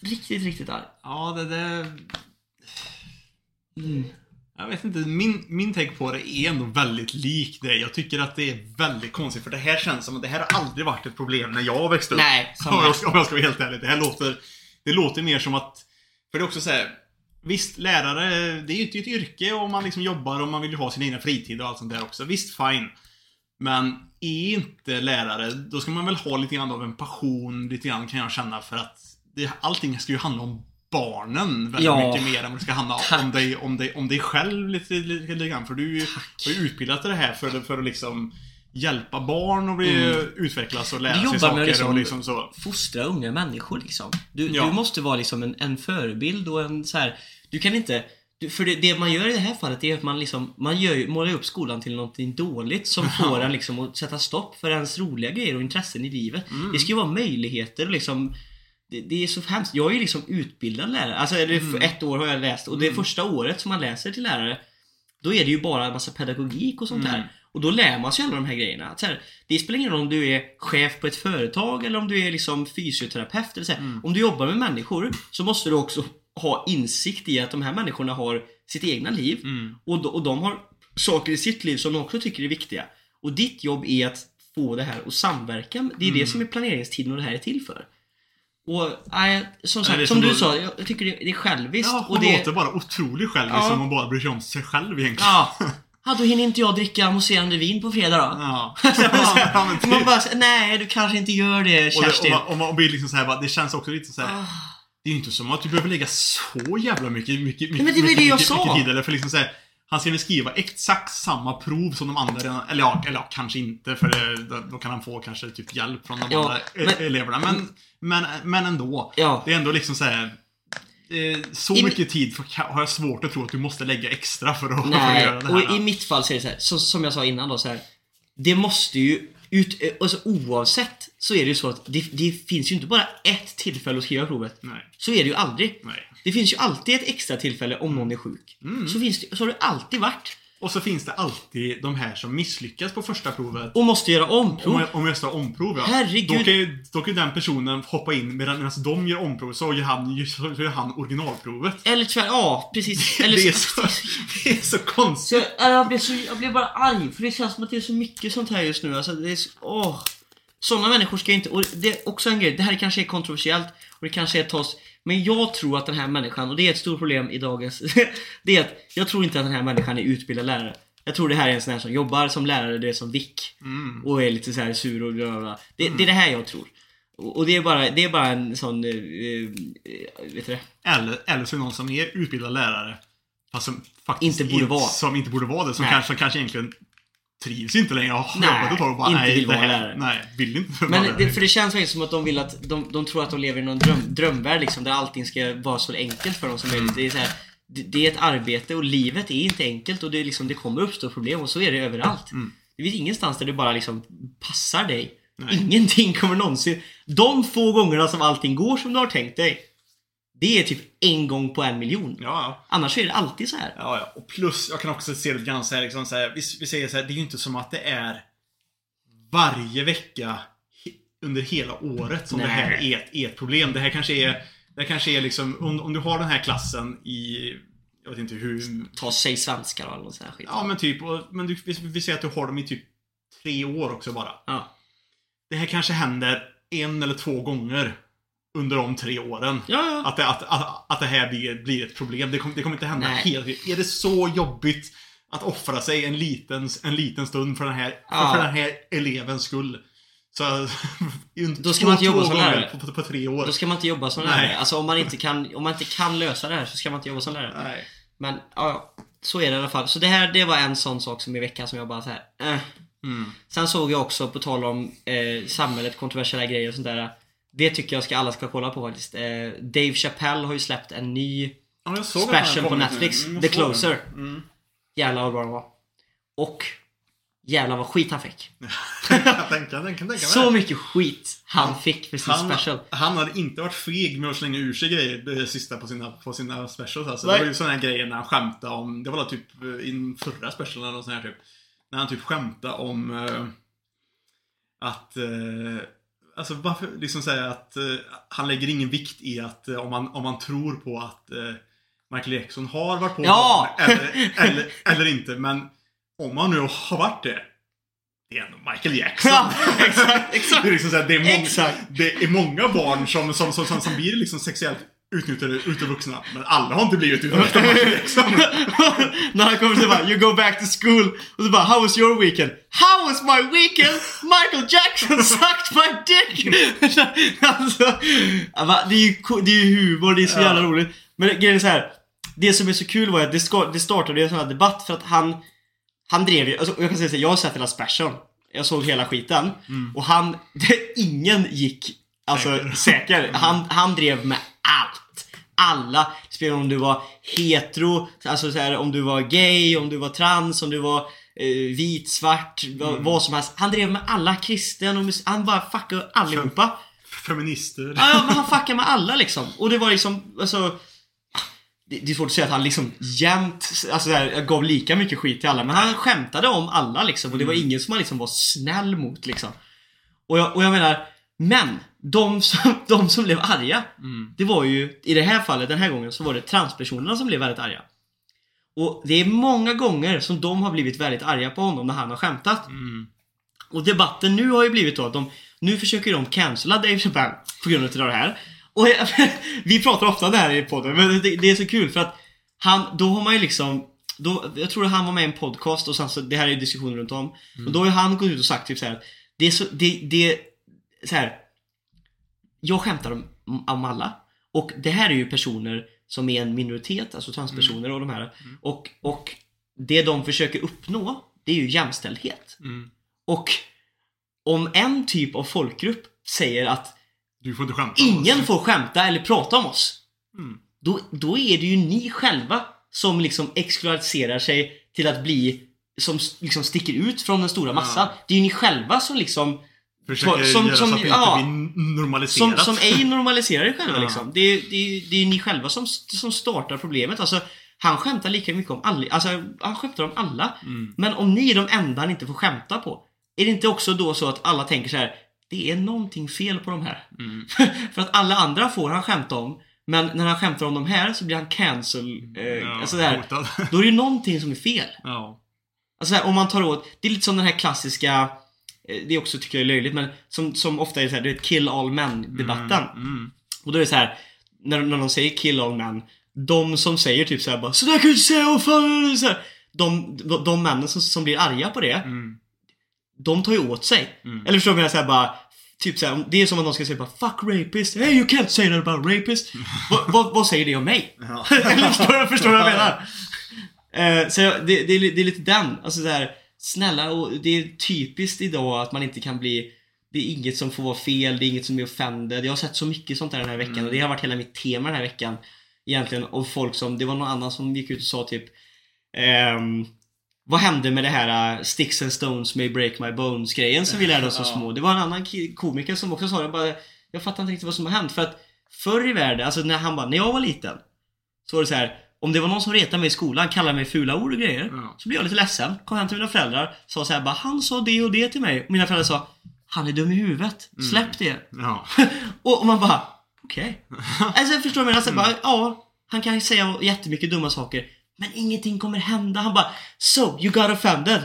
Riktigt, riktigt arg.
Ja, det där...
Mm.
Jag vet inte, min, min take på det är ändå väldigt lik dig. Jag tycker att det är väldigt konstigt, för det här känns som att det här har aldrig varit ett problem när jag växte upp.
Nej,
om jag, ska, om jag ska vara helt ärlig. Det här låter, det låter mer som att... För det är också så här, Visst, lärare, det är ju ett, ett yrke och man liksom jobbar och man vill ju ha sin egna fritid och allt sånt där också. Visst, fine. Men är inte lärare, då ska man väl ha lite grann av en passion, lite grann kan jag känna för att det, allting ska ju handla om barnen väldigt
Ja.
mycket mer än vad det ska handla
Tack.
om dig, om, dig, om dig själv lite, lite, lite grann. För du
Tack.
har ju utbildat dig det här för, för att liksom hjälpa barn att bli, utvecklas och lära
Du
sig
jobbar
saker
med liksom-
och liksom så.
Fostra unga människor liksom. Du,
Ja.
du måste vara liksom en, en förebild och en så här. Du kan inte... Du, för det, det man gör i det här fallet är att man liksom, man gör, målar upp skolan till någonting dåligt som får en liksom att sätta stopp för ens roliga grejer och intressen i livet.
Mm.
Det ska ju vara möjligheter och liksom det, det är så hemskt. Jag är ju liksom utbildad lärare. Alltså
Mm.
ett år har jag läst och det första året som man läser till lärare Då är det ju bara en massa pedagogik och sånt
Mm.
där. Och då lär man sig alla de här grejerna. Så här, det spelar ingen roll om du är chef på ett företag eller om du är liksom fysioterapeut. Eller så.
Mm.
Om du jobbar med människor så måste du också ha insikt i att de här människorna har sitt egna liv.
Mm.
Och, de, och de har saker i sitt liv som de också tycker är viktiga. Och ditt jobb är att få det här att samverka. Det är det som är planeringstiden och det här är till för. Och nej, som
det
sagt, som
som
du
då-
sa, jag tycker det, det är självisst.
Ja,
och
hon
det,
låter bara otroligt självisk
Ja.
som hon bara bryr sig om sig själv egentligen.
Ja. ja, då hinner inte jag dricka mousserande vin på fredag då.
Ja.
ja,
men typ.
man bara, så- nej du kanske inte gör det
Och, det, och,
Kerstin.
man, och man blir liksom så här, bara, det känns också lite så här.
Ah.
Det är ju inte som att du behöver lägga så jävla mycket, mycket, mycket,
men det
mycket,
det jag
mycket,
sa.
mycket tid. Eller för liksom så här, han ska väl skriva exakt samma prov som de andra redan, eller ja, eller ja, kanske inte för då, kan han få kanske typ hjälp från de
Ja,
andra e-
men-
eleverna. Men, men, men ändå.
Ja.
Det är ändå liksom så här. Eh, så
I-
mycket tid har jag svårt att tro att du måste lägga extra för att, för att
Nej,
göra det
och
här.
i mitt fall så är det så här, så, som jag sa innan då så här. Det måste ju, ut, eh, alltså oavsett så är det ju så att det, det finns ju inte bara ett tillfälle att skriva provet.
Nej.
Så är det ju aldrig.
Nej.
Det finns ju alltid ett extra tillfälle om någon är sjuk.
Mm.
Så, finns det, så har det alltid varit.
Och så finns det alltid de här som misslyckas på första provet.
Och måste göra omprov.
Om om jag ska omprov ja.
Herregud.
Då kan, ju, då kan ju den personen hoppa in medan, medan de gör omprov så gör han, så gör han originalprovet.
Eller tvär, ja precis. Eller
det, är så, det är så
Så
konstigt.
jag, jag, blev så, jag blev bara arg för det känns som att det är så mycket sånt här just nu. Alltså, det är så, åh. Sådana människor ska inte... Och det är också en grej, det här kanske är kontroversiellt och det kanske är tas... Men jag tror att den här människan, och det är ett stort problem i dagens... det är att jag tror inte att den här människan är utbildad lärare. Jag tror det här är en sån här som jobbar som lärare, det är som vick.
Mm.
Och är lite så här sur och bla bla, bla. Det, det är det här jag tror. Och det är bara, det är bara en sån... eh, eh, vet du det?
Eller, eller så det någon som är utbildad lärare. Fast som faktiskt
Inte borde vara.
Som inte borde vara det. Som
Nej.
kanske, som kanske egentligen trivs inte längre. Har
Nej,
och bara,
inte
nej,
vill vara lärare.
Nej, vill inte
Men det, för det känns faktiskt som att de vill att de, de tror att de lever i någon dröm, drömvärld liksom, där allting ska vara så enkelt för dem som möjligt. Det är, så här, det, det är ett arbete och livet är inte enkelt och det, är liksom, det kommer uppstå problem och så är det överallt.
Mm.
Det finns ingenstans där det bara liksom passar dig.
Nej.
Ingenting kommer någonsin... De få gångerna som allting går som du har tänkt dig. Det är typ en gång på en miljon.
Ja, ja.
Annars är det alltid så här.
Ja, ja. Och plus, jag kan också se det lite så här, liksom så här vi, vi säger så här, det är ju inte som att det är varje vecka under hela året som det här
Nej.
är ett, är ett problem. Det här kanske är, det kanske är liksom, om, om du har den här klassen i, jag vet inte hur,
Ta sig svenskar och all sån här skit.
ja men typ, och, men du, vi, vi säger att du har dem i typ tre år också bara.
Ja.
Det här kanske händer en eller två gånger under de tre åren.
Ja, ja.
Att det, att, att, att det här blir, blir ett problem. Det kommer, det kommer inte hända
Nej.
tiden. Är det så jobbigt att offra sig en liten, en liten stund för den här,
Ja.
för, den här elevens skull? Så,
Då ska man inte jobba som lärare.
På, på, på tre år.
Då ska man inte jobba som
Nej.
lärare. Alltså om man, inte kan, om man inte kan lösa det här så ska man inte jobba som lärare.
Nej.
Men ja, så är det i alla fall. Så det här det var en sån sak som i veckan som jag bara så här. Eh.
Mm.
Sen såg jag också, på tal om eh, samhället, kontroversiella grejer och sånt där. Det tycker jag ska alla ska kolla på faktiskt. Eh, Dave Chappelle har ju släppt en ny
Ja, han
special på. Netflix.
Mm,
The. Closer.
Mm.
Jävlar vad bra den var. Och jävlar vad skit han fick.
jag tänker, jag tänker, tänker
Så mycket skit han fick för sin
han,
special.
han hade inte varit feg med att slänga ur sig grejer det sista på sina, på sina specials. Alltså. Det var ju sådana här grejer när han skämtade om, det var väl typ eh, i den förra specialen eller sånt här typ. När han typ skämtade om eh, att eh, Alltså varför liksom säga att eh, han lägger ingen vikt i att eh, om, man, om man tror på att eh, Michael Jackson har varit på
Ja!
eller, eller, eller inte. Men om han nu har varit det. Det är ändå Michael Jackson.
Ja, exakt, exakt.
Det är, liksom så här, det, är många,
Exakt.
det är många barn som, som, som, som, som blir liksom sexuellt utnyttjade utav vuxna. Men alla har inte blivit utnyttjade.
När han kommer till bara You go back to school och så bara How was your weekend? How was my weekend? Michael Jackson sucked my dick! alltså, det, är ju, det är humor, det är så jävla roligt. Men grejen är så här. Det som är så kul var att det, ska, det startade en sån här debatt för att han Han drev ju, alltså, jag kan säga så här, jag har sett hela specialen. Jag såg hela skiten. Och han, ingen gick alltså
Säker.
Han, han drev med allt. Alla. Spelade om du var hetero, alltså så här, om du var gay, om du var trans, om du var eh, vit, svart, vad- vad som helst. Han drev med alla kristen och mus- han bara fuckade allihopa.
Feminister.
Ja, ja, men han fuckade med alla liksom. Och det var liksom, alltså det, det är svårt att säga att han liksom jämt, alltså där, gav lika mycket skit till alla. Men han skämtade om alla liksom. Och det var ingen som han liksom var snäll mot liksom. Och jag, och jag menar, men de som, de som blev arga.
Mm.
Det var ju, i det här fallet, den här gången, så var det transpersonerna som blev väldigt arga. Och det är många gånger som de har blivit väldigt arga på honom när han har skämtat.
Mm.
Och debatten nu har ju blivit då att de, nu försöker de cancella Dave Chappelle på grund av det här. Och vi pratar ofta om det här i podden, men det, det är så kul för att han, då har man ju liksom då, jag tror att han var med i en podcast och sen så, det här är ju diskussioner runt om. Och då har han gått ut och sagt typ så här. Det är så, det, det, så här. Jag skämtar om, om alla. Och det här är ju personer som är en minoritet, alltså transpersoner och de här. Och, och det de försöker uppnå, det är ju jämställdhet.
Mm.
Och om en typ av folkgrupp säger att
Du får inte skämta
ingen får skämta eller prata om oss.
Mm.
Då, då är det ju ni själva som liksom exklusiserar sig till att bli som liksom sticker ut från den stora massan. Det är ju ni själva som liksom
Försöker
som-
göra
som-
så att det
ja.
inte blir
som,
normaliserat.
som ej normaliserar er själva
Ja.
liksom. Det, är- det, är- det är ni själva som, som startar problemet. Alltså, han skämtar lika mycket om alla. Alltså, han skämtar om alla.
Mm.
Men om ni är de enda han inte får skämta på. Är det inte också då så att alla tänker så här. Det är någonting fel på de här.
Mm.
För att alla andra får han skämta om. Men när han skämtar om de här så blir han cancel. Eh,
Ja,
alltså det
hotad.
då är det ju någonting som är fel.
ja.
Alltså här, om man tar åt, det är lite som den här klassiska det är också tycker jag är löjligt men som, som ofta är så här, du vet kill all men debatten.
Mm. Mm.
Och då är det så här när, när de säger kill all men De som säger typ så här bara sådär kan du inte säga, vad fan är det?" så här, de, de, de männen som, som blir arga på det
Mm.
De tar ju åt sig.
Mm.
Eller förstår du vad jag säger bara Typ såhär, det är som att någon ska säga bara 'Fuck rapist' Hey you can't say that about rapist' vad, vad, vad säger det om mig?
Ja.
Eller förstår du, vad jag menar? Eh, så jag, det, det, det är lite den, alltså så här, snälla och det är typiskt idag att man inte kan bli det är inget som får vara fel, det är inget som är offended. Jag har sett så mycket sånt där den här veckan och det har varit hela mitt tema den här veckan. Egentligen av folk som, det var någon annan som gick ut och sa typ ehm, Vad hände med det här uh, Sticks and Stones may break my bones grejen som vi lärde oss som
Ja.
små? Det var en annan komiker som också sa det bara Jag fattar inte riktigt vad som har hänt för att Förr i världen, alltså när han bara, när jag var liten Så var det så här om det var någon som retade mig i skolan, kallade mig fula ord och grejer
Ja.
Så blev jag lite ledsen, kom hem till mina föräldrar Sa så här bara, han sa det och det till mig och mina föräldrar sa Han är dum i huvudet, släpp det
Ja.
och, och man bara, okej. Alltså jag förstår mig, alltså, bara, ja, han kan säga jättemycket dumma saker. Men ingenting kommer hända. Han bara, so you got offended.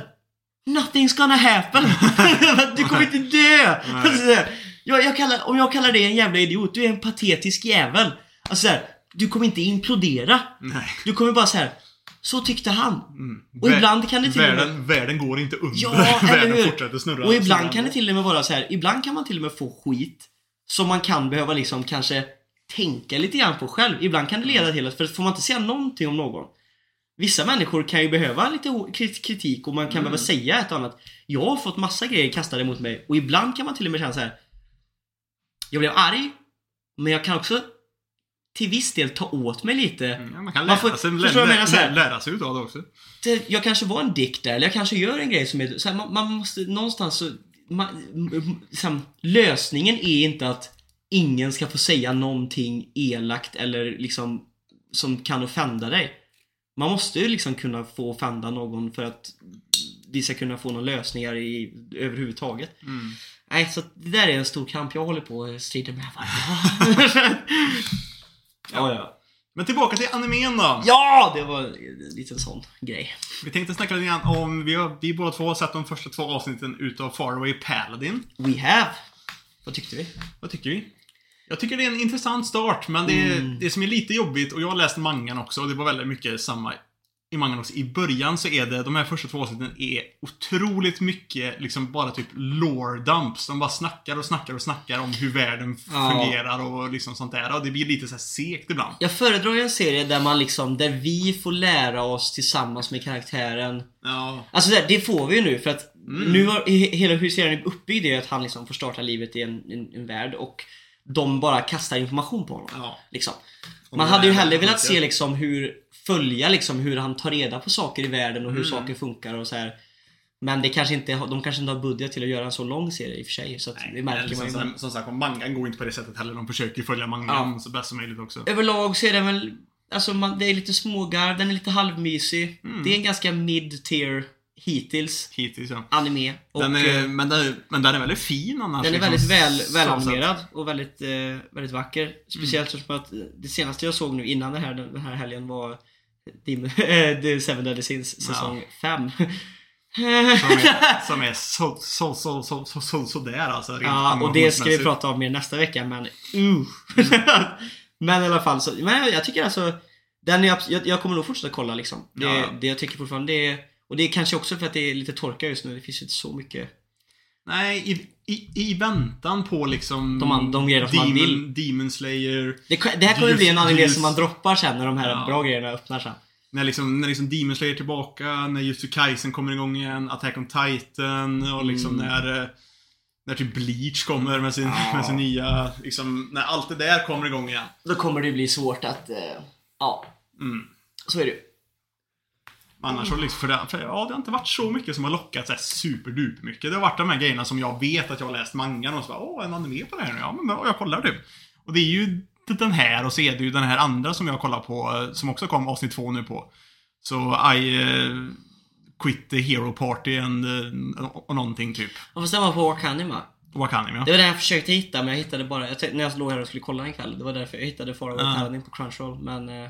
Nothing's gonna happen. du kommer inte dö. Alltså, jag, jag kallar, om jag kallar dig en jävla idiot, du är en patetisk jävel. Alltså så här, du kommer inte implodera.
Nej.
Du kommer bara så här. så tyckte han.
Mm.
Och ibland kan det till och med-
världen, världen går inte under.
Ja, eller
världen
hur?
fortsätter snurra.
Och ibland kan det till och med vara så här. ibland kan man till och med få skit som man kan behöva liksom kanske tänka lite grann på själv. Ibland kan det leda till att, för får man inte säga någonting om någon Vissa människor kan ju behöva lite kritik och man kan behöva säga ett och annat. Jag har fått massa grejer kastade mot mig och ibland kan man till och med känna så här. Jag blev arg, men jag kan också till viss del ta åt mig lite.
Ja, man kan
Man
lära
får-
sig,
förstår
lä,
du vad jag
lä,
menar så här?
lä, lära sig utav det också.
Det, jag kanske var en dick där, eller jag kanske gör en grej som är... Så här, man, man måste någonstans så... Man, här, lösningen är inte att ingen ska få säga någonting elakt eller liksom som kan offenda dig. Man måste ju liksom kunna få offenda någon för att vi ska kunna få några lösningar i, överhuvudtaget.
Mm.
Nej, så det där är en stor kamp jag håller på och strider med varje. ja, ja.
Men tillbaka till animen då.
Ja, det var en liten sån grej.
Vi tänkte snacka lite grann om, vi har vi båda två har sett de första två avsnitten utav Faraway Paladin.
We have. Vad tyckte vi?
Vad tycker vi? Jag tycker det är en intressant start, men det,
Mm.
det som är lite jobbigt, och jag har läst mangan också, och det var väldigt mycket samma i mangan också. I början så är det, de här första två avsnitten är otroligt mycket liksom bara typ lore dumps. De bara snackar och snackar och snackar om hur världen
Ja.
fungerar och liksom sånt där. Och det blir lite så här segt ibland.
Jag föredrar ju en serie där man liksom, där vi får lära oss tillsammans med karaktären.
Ja.
Alltså det, det får vi ju nu för att
Mm.
nu har, he- hela hur serien är uppbyggd är att han liksom får starta livet i en, en, en värld och de bara kastar information på honom.
Ja.
Liksom.
Om
Man hade ju hellre velat se liksom hur, följa liksom hur han tar reda på saker i världen och hur
Mm.
saker funkar och så här. Men det kanske inte, de kanske inte har budget till att göra en så lång serie i och för sig. Så
Nej,
det märker man ju.
som, sagt, mangan går inte på det sättet heller. De försöker följa mangan
Ja.
så bäst som möjligt också.
överlag så är den väl, alltså man, det är lite smågarv, den är lite halvmysig.
Mm.
Det är en ganska mid-tier hittills
Hittills ja.
anime. Och,
Den
eh,
är, men, den, men den är väldigt fin annars.
den är
liksom,
väldigt väl, välanimerad och väldigt, eh, väldigt vacker. Speciellt
Mm.
som att det senaste jag såg nu innan det här, den här helgen var Eh, The Seven Deadly Sins säsong 5.
Som är, som är så, så, så, så, så, så, så där alltså. Rent
Ja, och det ska vi prata om mer nästa vecka men uh. Men i alla fall så, men jag tycker alltså den är, jag, jag kommer nog fortsätta kolla liksom. Det,
Ja.
det jag tycker fortfarande det är, och det är kanske också för att det är lite torka just nu. Det finns inte så mycket.
Nej, i, i, i väntan på liksom...
De de grejerna som man vill.
Demon Slayer.
Det, det här kommer
Just-
bli en anime
just-
som man droppar sen när de här
Ja.
bra grejerna öppnar sen.
När liksom, när liksom Demon Slayer är tillbaka, när Jutsu Kaisen kommer igång igen, Attack on Titan och liksom
Mm.
när... eh, När typ Bleach kommer med sin,
Ja.
med sin nya... Liksom, när allt det där kommer igång igen.
Då kommer det bli svårt att, eh, ja,
Mm.
så är det ju.
Annars så liksom, för det, för ja, det har inte varit så mycket som har lockat så här superduper mycket. Det har varit de här grejerna som jag vet att jag har läst mangan och så bara, åh, en anime på det här nu. Ja, men bra, jag kollar typ. Och det är ju den här och så är det ju den här andra som jag kollar på, eh, som också kom avsnitt två nu på. Så I uh, quit the hero party and, eh, och någonting typ.
Man får stämma på Wakanima.
Wakanim ja.
Det var det jag försökte hitta men jag hittade bara, jag när jag låg här och skulle kolla en kväll, det var därför jag hittade Faraway
Ja.
Paladin på Crunchyroll men eh,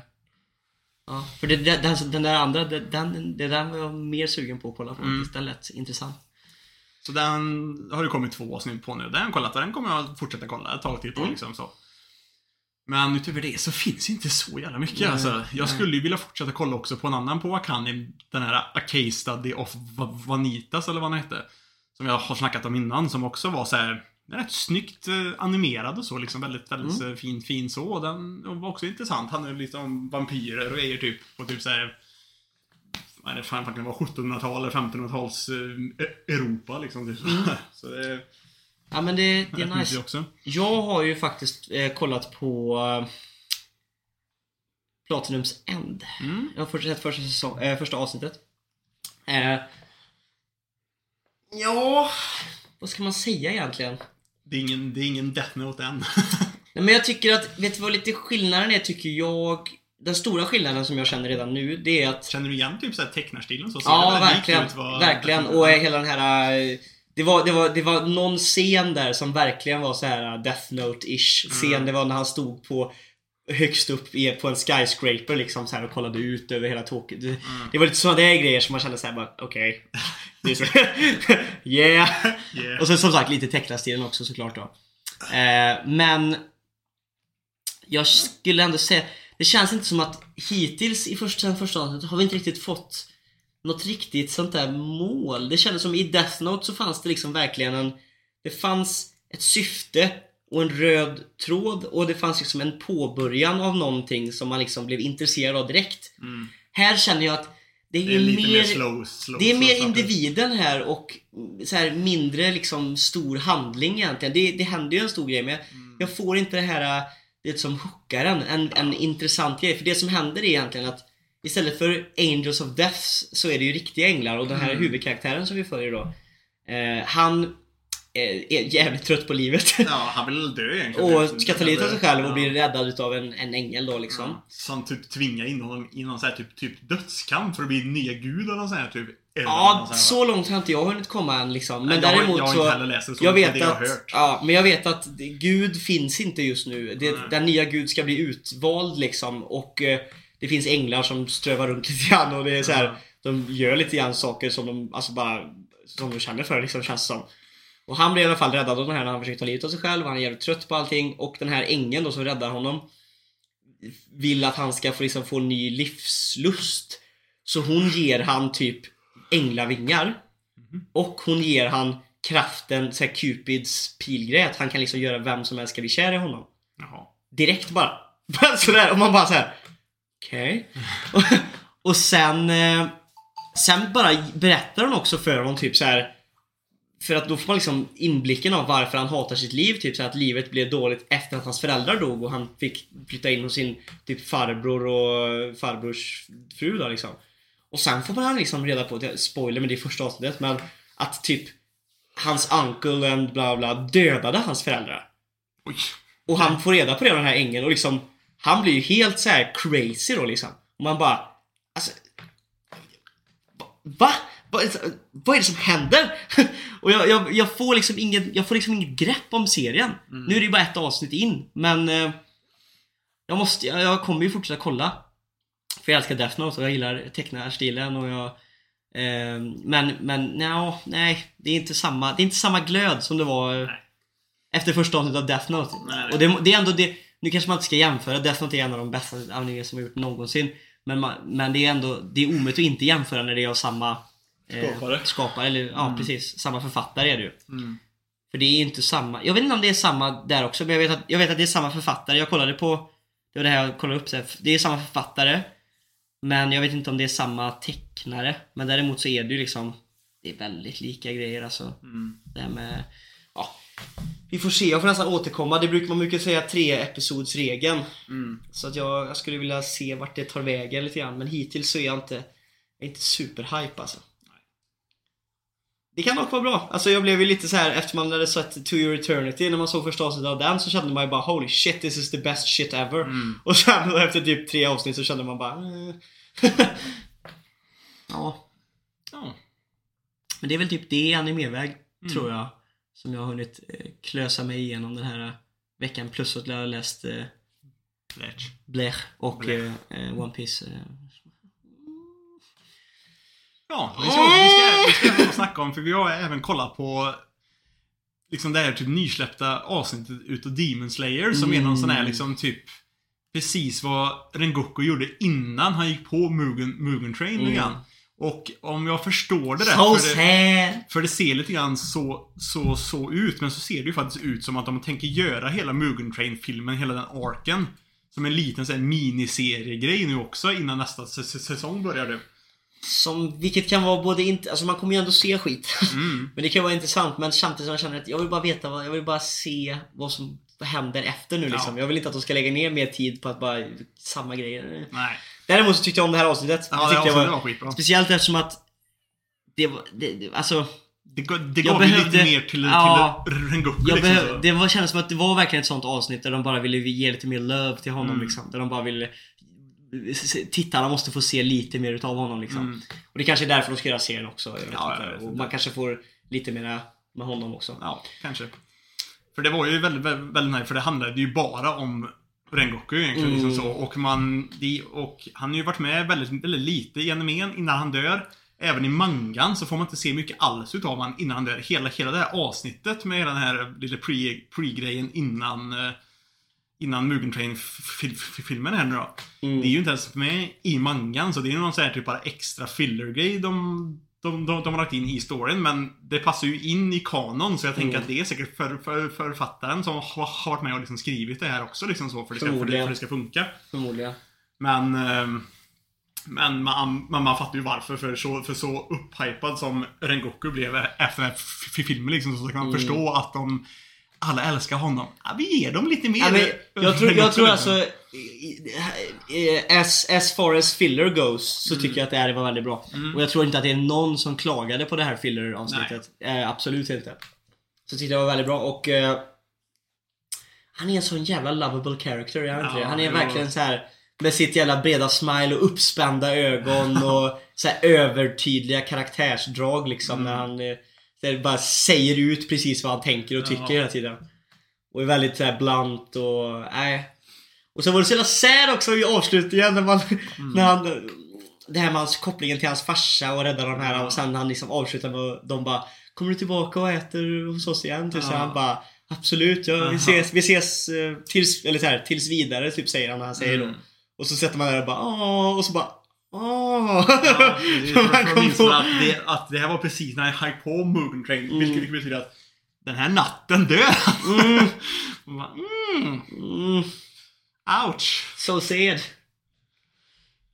Ja, för det, det, den, den där andra, det- den, det där var jag mer sugen på att kolla på
Mm.
Den lät intressant.
Så den har det kommit två avsnitt på nu. Den har jag kollat och den kommer jag fortsätta kolla ett tag till
Mm.
liksom så. Men utöver det så finns inte så jävla mycket
Nej,
alltså. Jag
nej.
skulle ju vilja fortsätta kolla också på en annan på Wakani. Den här A Case Study of Va- Vanitas eller vad den hette. Som jag har snackat om innan som också var så här rätt snyggt eh, animerad och så liksom. Väldigt, väldigt
Mm.
eh, fin, fin så. Den var också intressant. Han är lite om vampyrer och grejer typ. På typ så här vad är det fan, kan vara 1700-tal eller 1500-tals eh, Europa liksom. Typ. Så det är
Ja men det, det är nice.
också.
Jag har ju faktiskt eh, kollat på eh, Platinums End.
Mm.
Jag har först sett första, säsong, eh, första avsnittet. Ja, vad ska man säga egentligen?
Det är ingen, det är ingen Death Note än.
Nej, men jag tycker att, vet du vad lite skillnaden är tycker jag? Den stora skillnaden som jag känner redan nu, det är att
Känner du igen typ såhär tecknarstilen så? Ser
Ja, verkligen.
vad-
Verkligen. Och hela den här... eh, Det var, det, var, det var någon scen där som verkligen var så här eh, Death Note-ish scen.
Mm.
Det var när han stod på högst upp på en skyscraper liksom så här och kollade ut över hela Tokyo. Det,
Mm.
det var lite sådana där grejer som man kände såhär bara okej. Så- yeah.
Yeah.
Och sen som sagt lite tecknarstilen också såklart då. Eh, men jag skulle ändå säga, det känns inte som att hittills i första, sen första avsnittet har vi inte riktigt fått något riktigt sånt där mål. Det kändes som i Death Note så fanns det liksom verkligen en, det fanns ett syfte och en röd tråd och det fanns liksom en påbörjan av någonting som man liksom blev intresserad av direkt.
Mm.
Här känner jag att det är,
Det är lite mer,
mer
slow, slow
det är mer individen här och så här mindre liksom stor handling egentligen. Det, det händer ju en stor grej men
Mm.
jag får inte det här det som hookar en, en, en intressant grej. För det som händer är egentligen att istället för Angels of Deaths så är det ju riktiga änglar och den här
Mm.
huvudkaraktären som vi följer då. Eh, han är jävligt trött på livet.
Ja, han vill dö egentligen.
och ska ta livet av sig själv och bli räddad utav en, en ängel då liksom.
Ja, som typ tvingar in honom i någon sån här typ, typ dödskamp för att bli nya gud eller någon sån här typ.
Ja,
här,
så långt har inte jag hunnit komma än liksom. Men
jag har-
däremot
jag har
så...
inte heller läst det så,
jag vet
det jag har
att,
hört.
ja, men jag vet att Gud finns inte just nu. Det, den nya Gud ska bli utvald liksom och eh, det finns änglar som strövar runt lite grann och det är så här. De gör lite grann saker som de, alltså bara, som de känner för liksom känns som. Och han blir i alla fall räddad av den här när han försöker ta livet av sig själv. Han är jävligt trött på allting och den här ängeln då som räddar honom vill att han ska få, liksom, få ny livslust. Så hon ger han typ änglavingar. Och hon ger han kraften, så här Cupids pilgrej, att han kan liksom göra vem som helst ska bli kär i honom.
Jaha.
Direkt bara. Sådär, och man bara såhär. Okej. Och, och sen... Eh, sen bara berättar hon också för honom typ så här. För att då får man liksom inblicken av varför han hatar sitt liv. Typ så att livet blev dåligt efter att hans föräldrar dog och han fick flytta in hos sin typ farbror och farbrors fru då liksom. Och sen får man liksom reda på, spoiler men det är första avsnittet, men att typ hans uncle and bla bla dödade hans föräldrar.
Oj.
Och han får reda på det av den här ängeln och liksom Han blir ju helt så här crazy då liksom. Och man bara Alltså Va? Va? Vad är det som händer? och jag, jag, jag får liksom inget, jag får liksom inget grepp om serien. Nu är det ju bara ett avsnitt in, men eh, Jag måste, jag, jag kommer ju fortsätta kolla. För jag älskar Death Note och jag gillar tecknarstilen och jag eh, Men, men no, nej, det är inte samma, det är inte samma glöd som det var eh,
Nej.
efter första avsnittet av Death Note.
Nej.
Och det, det är ändå det, nu kanske man inte ska jämföra, Death Note är en av de bästa animéer som har gjort någonsin. Men, man, men det är ändå, det är omöjligt att inte jämföra när det är av samma eh,
Skapare.
skapare, eller ja
Mm.
precis, samma författare är det ju.
Mm.
För det är inte samma, jag vet inte om det är samma där också, men jag vet att, jag vet att det är samma författare. Jag kollade på, det var det här jag kollade upp så här, det är samma författare. Men jag vet inte om det är samma tecknare. Men däremot så är det ju liksom, det är väldigt lika grejer alltså.
Mm.
Det här med, ja. Vi får se, jag får nästan återkomma. Det brukar man brukar säga tre episodsregeln.
Mm.
Så att jag, jag skulle vilja se vart det tar vägen lite grann. Men hittills så är jag inte, jag är inte superhype alltså. Det kan dock vara bra. Alltså jag blev ju lite så här efter man hade sett To Your Eternity när man såg första avsnittet av den så kände man ju bara Holy shit this is the best shit ever.
Mm.
Och sen efter typ tre avsnitt så kände man bara eh. Ja,
Ja.
men det är väl typ det animeväg
Mm.
tror jag. Som jag har hunnit eh, klösa mig igenom den här eh, veckan. Plus att jag har läst eh,
Lärt.
Blech och
Blech.
eh, One Piece. Eh.
Ja, vi ska, vi ska, vi ska även snacka om, för vi har även kollat på liksom det här typ nysläppta avsnittet utav Demon Slayer som är någon sån här
Mm.
liksom typ Precis vad Rengoku gjorde innan han gick på Mugen, Mugen Train
Mm.
grann. Och om jag förstår det rätt,
So
för det, för det ser lite grann så, så, så ut, men så ser det ju faktiskt ut som att de tänker göra hela Mugen Train-filmen, hela den arken Som en liten sån här miniseriegrej nu också innan nästa säsong börjar det.
Som, vilket kan vara både inte, alltså man kommer ju ändå se skit.
Mm.
men det kan vara intressant men samtidigt som jag känner att jag vill bara veta vad, jag vill bara se vad som händer efter nu liksom.
Ja.
Jag vill inte att de ska lägga ner mer tid på att bara, samma grejer.
Nej.
Däremot så tyckte jag om det här avsnittet.
Ja,
det jag
var,
var,
skitbra.
speciellt eftersom att det var, det, det, alltså
Det, gav- det gav
behövde-
lite mer till,
Ja.
till Rengoku
Jag
liksom.
behöv, det var, kändes som att det var verkligen ett sånt avsnitt där de bara ville ge lite mer love till honom
Mm.
liksom. Där de bara ville Tittarna måste få se lite mer utav honom liksom.
Mm.
Och det kanske är därför de ska göra serien också.
Ja,
och man kanske får lite mera med honom också.
Ja, kanske. För det var ju väldigt, väldigt, väldigt nice, för det handlade ju bara om Rengoku egentligen.
Mm.
Liksom så. Och, man, de, och han har ju varit med väldigt, väldigt lite i animen innan han dör. Även i mangan så får man inte se mycket alls utav honom innan han dör. Hela, hela det här avsnittet med den här lilla pre- pre-grejen innan eh, Innan Mugen Train-filmen här nu då.
Mm.
Det är ju inte ens med i mangan, så det är någon sån här typ bara extra filler-grej de, de, de, de har lagt in i storyn. Men det passar ju in i kanon, så jag tänker
Mm.
att det är säkert för, för, författaren som har, varit med och liksom skrivit det här också, liksom så, för, det ska, för, det, för det ska funka.
Förmodligen.
Men, ehm, men man, man, man fattar ju varför, för så, för så upphypad som Rengoku blev efter den här filmen liksom, så kan man
Mm.
förstå att de alla älskar honom. Ja, vi ger dem lite mer.
Ja, men jag tror, jag tror alltså... As, as far as filler goes så tycker jag att det här var väldigt bra. Och jag tror inte att det är någon som klagade på det här filler-avsnittet. Eh, absolut inte. Så tyckte jag det var väldigt bra och... Eh, han är en sån jävla lovable character, jag vet inte
Ja?
Han är
jo.
verkligen så här med sitt jävla breda smile och uppspända ögon och så övertydliga karaktärsdrag liksom när han så här, bara säger ut precis vad han tänker och tycker
Ja.
hela tiden. Och är väldigt så här blunt och nej. Och så var det så jävla sad också i avslutningen när man, när han det här med hans kopplingen till hans farsa och rädda de här och sen han liksom avslutar med att de bara Kommer du tillbaka och äter hos oss igen? Typ så
Ja.
han bara Absolut, ja, vi ses, vi ses eh, tills, eller så här, tills vidare typ säger han när han säger
Mm.
då. Och så sätter man där och bara åh och så bara åh.
Ja, det är
Man kom på-
att, det, att det här var precis när jag höjt på Moon Train.
Mm.
Vilket betyder att den här natten dör.
Mm,
mm,
mm,
ouch.
so sad.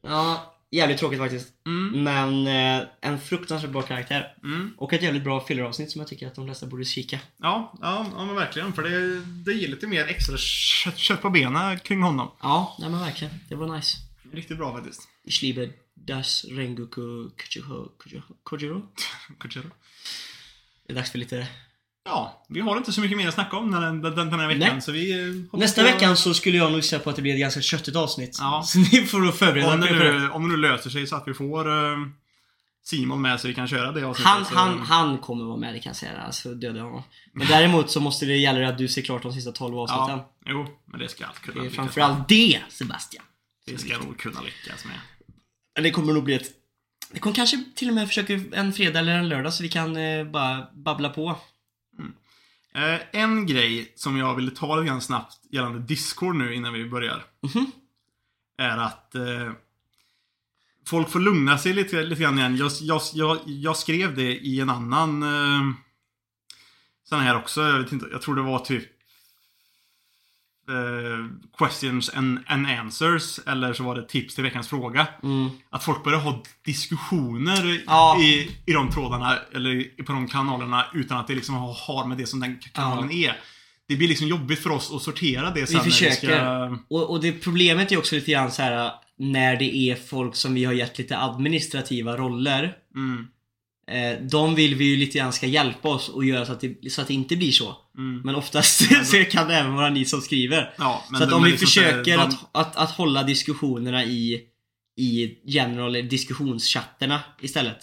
Ja, jävligt tråkigt faktiskt.
Mm,
Men eh, en fruktansvärt bra karaktär.
mm.
Och ett jävligt bra filleravsnitt som jag tycker att de flesta borde kika.
Ja, ja, ja men verkligen. För det, det ger lite mer extra kött, kött på benen kring honom.
Ja, nej men verkligen. Det var nice.
Riktigt bra faktiskt.
Ich liebe das Rengoku Kujuho Kojiro.
Kojiro.
Det är dags för lite...
Ja, vi har inte så mycket mer att snacka om den, den, den här veckan.
Nej.
Så vi eh,
Nästa
på-
veckan så skulle jag nog säga på att det blir ett ganska köttigt avsnitt.
Ja.
Så ni får då förbereda
Om det, nu, om det nu löser sig så att vi får eh, Simon med så vi kan köra det avsnittet.
Han, han, han kommer vara med, det kan jag säga. Alltså döda honom. Men däremot så måste det gälla att du ser klart de sista 12 avsnitten.
Ja, jo, men det ska allt kunna
det är
lyckas
framförallt det, Sebastian.
Det ska nog kunna lyckas med.
Det kommer nog bli ett... Det kommer kanske till och med försöka en fredag eller en lördag så vi kan eh, bara babbla på.
Eh, en grej som jag ville ta lite grann snabbt gällande Discord nu innan vi börjar.
Mhm.
Är att eh, folk får lugna sig lite, lite grann igen. Jag, jag, jag, jag skrev det i en annan eh, sån här också. Jag, vet inte, jag tror det var typ questions and, and answers. Eller så var det tips till veckans fråga.
Mm.
Att folk börjar ha diskussioner
Ja.
i, i de trådarna, eller på de kanalerna, utan att det liksom har, med det som den kanalen är. Det blir liksom jobbigt för oss att sortera det sen när
försöker.
ska...
Och, och det problemet är också lite grann så här när det är folk som vi har gett lite administrativa roller.
Mm,
Eh, de vill vi ju lite grann ska hjälpa oss och göra så att det, så att det inte blir så.
mm.
Men oftast så kan det även vara ni som skriver.
Ja,
så att om vi
liksom
försöker
de-
att, att, att hålla diskussionerna i, i general diskussionschatterna istället.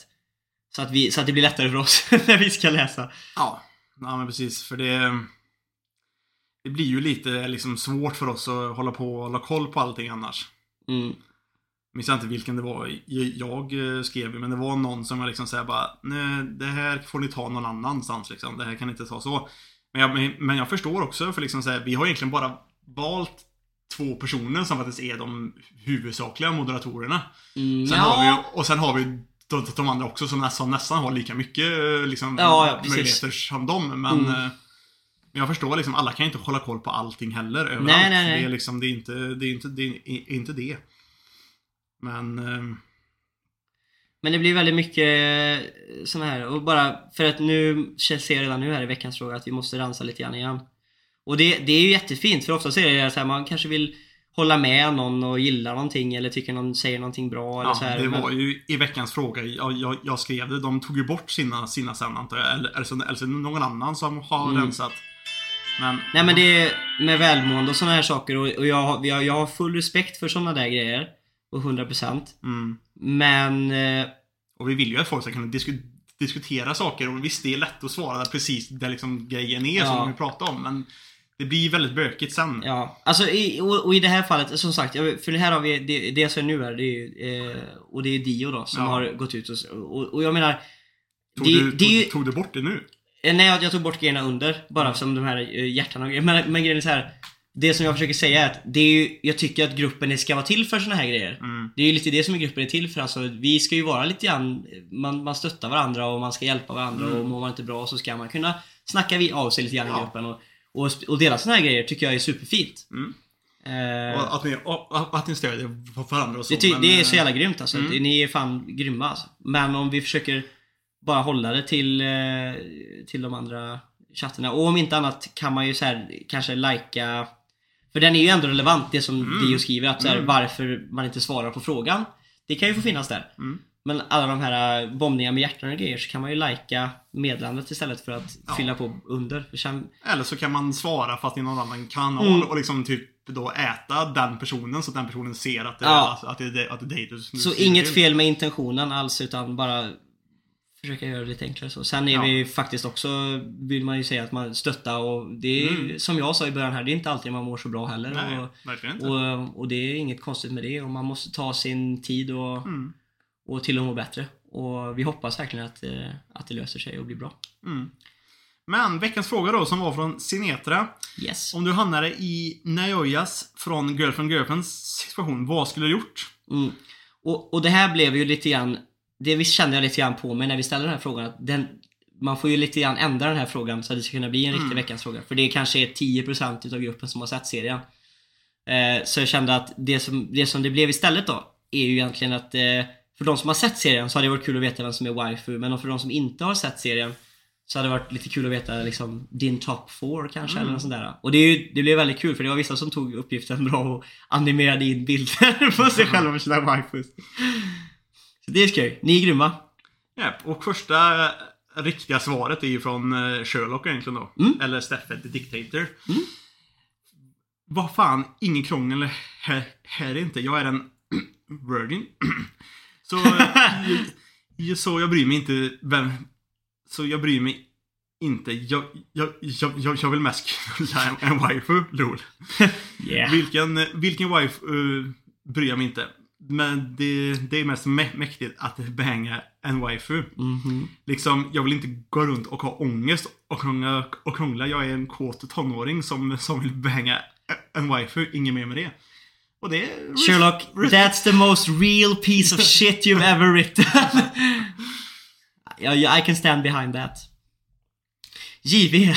Så att, vi, så att det blir lättare för oss när vi ska läsa.
Ja, ja men precis. För det... Det blir ju lite liksom svårt för oss att hålla på och hålla koll på allting annars.
Mm.
Jag minns inte vilken det var jag eh, skrev men det var någon som jag liksom säger bara Nej, det här får ni ta någon annanstans liksom. Det här kan ni inte ta så. Men jag, men- jag förstår också för liksom så här, vi har egentligen bara valt två personer som faktiskt är de huvudsakliga moderatorerna.
Mm,
Sen
ja.
vi, och sen har vi de, de andra också som nästan, nästan har lika mycket eh, liksom,
Ja, ja,
möjligheter som dem. Men,
Mm.
eh, men jag förstår liksom, alla kan inte hålla koll på allting heller överallt.
Nej, nej, nej.
Det är liksom, det är inte det. Är inte, det, är inte det. Men... eh,
Men det blir väldigt mycket sån här och bara för att nu ser jag redan nu här i veckans fråga att vi måste rensa lite grann igen. Och det, det är ju jättefint för ofta är det så här man kanske vill hålla med någon och gilla någonting eller tycker någon säger någonting bra eller
Ja,
så här.
det
men-
var ju i veckans fråga, jag, jag, jag skrev det, de tog ju bort sina, sina sen antar jag. Eller, eller, eller någon annan som har
Mm.
rensat. Men,
Nej men det är med välmående och såna här saker och, och jag, jag, jag har full respekt för såna där grejer. Och 100%
mm.
Men eh,
Och vi vill ju att folk ska kunna disku, diskutera saker och visst det är lätt att svara precis där liksom grejen är
Ja.
som vi pratar om. Men det blir väldigt bökigt sen.
Ja, alltså i, och, och i det här fallet som sagt, för det här har vi, det, det jag säger nu är, det är eh, och det är Dio då som
Ja.
har gått ut och, och, och jag menar
Tog,
det,
du,
det
tog, tog du bort det nu?
Eh, Nej, jag, jag tog bort grejerna under. Bara som de här eh, hjärtan och grejer. Men, men grejen är så här. Det som jag försöker säga är att det är ju, jag tycker att gruppen ska vara till för såna här grejer.
Mm.
Det är ju lite det som gruppen är till för. Alltså, vi ska ju vara lite grann, man, man stöttar varandra och man ska hjälpa varandra
Mm.
och mår man inte bra så ska man kunna snacka vi av sig lite grann i
Ja.
gruppen. Och, och, och dela såna här grejer tycker jag är superfint.
Mm.
Eh,
Och att, ni, och, att ni stödjer varandra och så.
det,
men,
det är
eh,
så jävla grymt alltså.
mm.
Ni är fan grymma alltså. Men om vi försöker bara hålla det till, eh, till de andra chattarna. Och om inte annat kan man ju så här, kanske lajka För den är ju ändå relevant det som
Mm.
Dio skriver att så här,
Mm.
varför man inte svarar på frågan. Det kan ju få finnas där.
Mm.
Men alla de här äh, bombningar med hjärtan och grejer så kan man ju lajka meddelandet istället för att
Ja.
fylla på under. Sen,
Eller så kan man svara fast i någon annan kanal
Mm.
och liksom typ då äta den personen så att den personen ser att det,
Ja.
alltså, att det, att det är dig du
så inget fel med intentionen alls utan bara försöka göra det lite enklare så. Sen är
Ja.
vi faktiskt också, vill man ju säga att man stöttar och det är
Mm.
som jag sa i början här, det är inte alltid man mår så bra heller.
Nej,
och,
verkligen inte.
och, och det är inget konstigt med det och man måste ta sin tid och,
Mm.
och till att må bättre. Och vi hoppas verkligen att, eh, att det löser sig och blir bra.
Mm. Men veckans fråga då som var från Sinetra.
Yes.
Om du hamnade i Naoyas från Girlfriend Girlfriends situation, vad skulle du gjort?
Mm. Och, och det här blev ju lite grann, det vi kände jag lite grann på mig när vi ställde den här frågan. Att den, man får ju lite grann ändra den här frågan så att det ska kunna bli en riktig
Mm.
veckans fråga. För det kanske är 10% utav gruppen som har sett serien. Eh, så jag kände att det som, det som det blev istället då, är ju egentligen att eh, för de som har sett serien så hade det varit kul att veta vem som är waifu. Men för de som inte har sett serien så hade det varit lite kul att veta liksom din top 4 kanske
Mm.
eller något sånt där. Och det, är ju, det blev väldigt kul för det var vissa som tog uppgiften bra och animerade in bilder på sig själva med sina waifus. Så det är skoj. Ni är grymma.
Japp, och första riktiga svaret är ju från eh, Sherlock egentligen då.
Mm.
Eller Steffet the Dictator. Vad fan, ingen krångel här, här är inte. Jag är en virgin. så, eh, så jag bryr mig inte vem... Så jag bryr mig inte. Jag, jag, jag, jag, vill mest knulla en, en waifu, lol.
Yeah.
Vilken, vilken wife uh, bryr jag mig inte. Men det, det är mest mä- mäktigt att banga en waifu.
Mhm.
Liksom, jag vill inte gå runt och ha ångest och krångla. Och krångla. Jag är en kåt tonåring som, som vill banga en waifu. Inget mer med det. Och det är...
Sherlock, that's the most real piece of shit you've ever written. I can stand behind that. JV.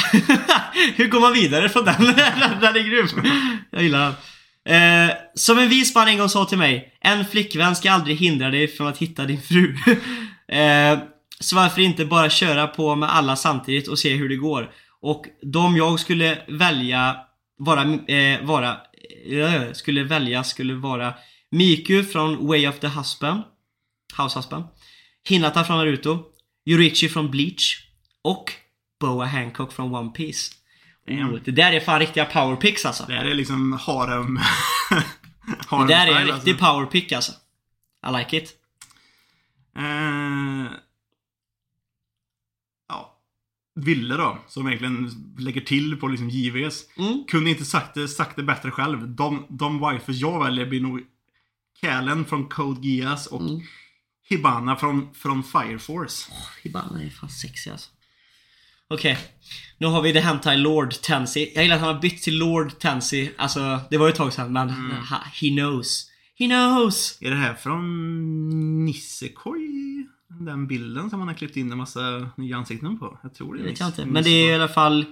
Hur går man vidare från den? den är grym. Jag gillar den. Eh, som en vis man en gång sa till mig. En flickvän ska aldrig hindra dig från att hitta din fru. eh, så varför inte bara köra på med alla samtidigt och se hur det går. Och de jag skulle välja vara, eh, vara eh, skulle välja skulle vara Miku från Way of the Husband House Husband Hinata från Naruto Yurichi från Bleach och Boa Hancock från One Piece Oh, Det där är fan riktiga powerpicks alltså
Det här är liksom harem...
Det
harem
där är en
style,
riktig powerpick alltså I like it
Eh, ja. Ville då, som egentligen lägger till på liksom JVs.
mm.
Kunde inte sagt det, sagt det bättre själv. De, de wifes jag väljer blir nog Kalen från Code Geass och
Mm.
Hibana från, från Fire Force.
Hibana är fan sexig alltså Okej, nu har vi The Hentai Lord Tensi. Jag gillar att han har bytt till Lord Tensi. Alltså, det var ju ett tag sedan men
Mm.
he knows. He knows!
Är det här från Nissekoi? Den bilden som man har klippt in en massa nya ansikten på? Jag tror det är
vet jag inte. Men det är i alla fall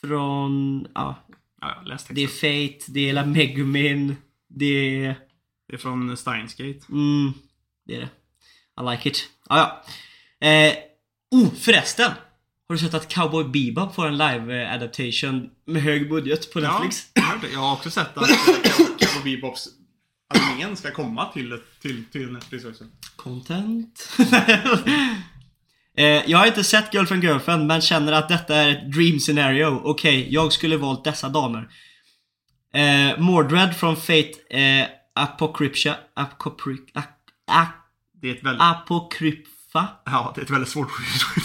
från, ja,
Ja,
det är. Fate, det är La Megumin, det är,
Det är från Steinsgate.
mm, det är det. I like it. Ja, ja. Eh, oh, förresten! Har du sett att Cowboy Bebop får en live eh, adaptation med hög budget på Netflix?
Ja, jag har också sett att Cowboy Bebops animén ska komma till, till, till Netflix också.
Content. eh, jag har inte sett Girlfriend Girlfriend men känner att detta är ett dream scenario. Okej, jag skulle valt dessa damer. Eh, Mordred från Fate eh, Apocryptia Apocryp, a, a,
Det är ett väldigt,
Apocrypha?
ja, det är ett väldigt svårt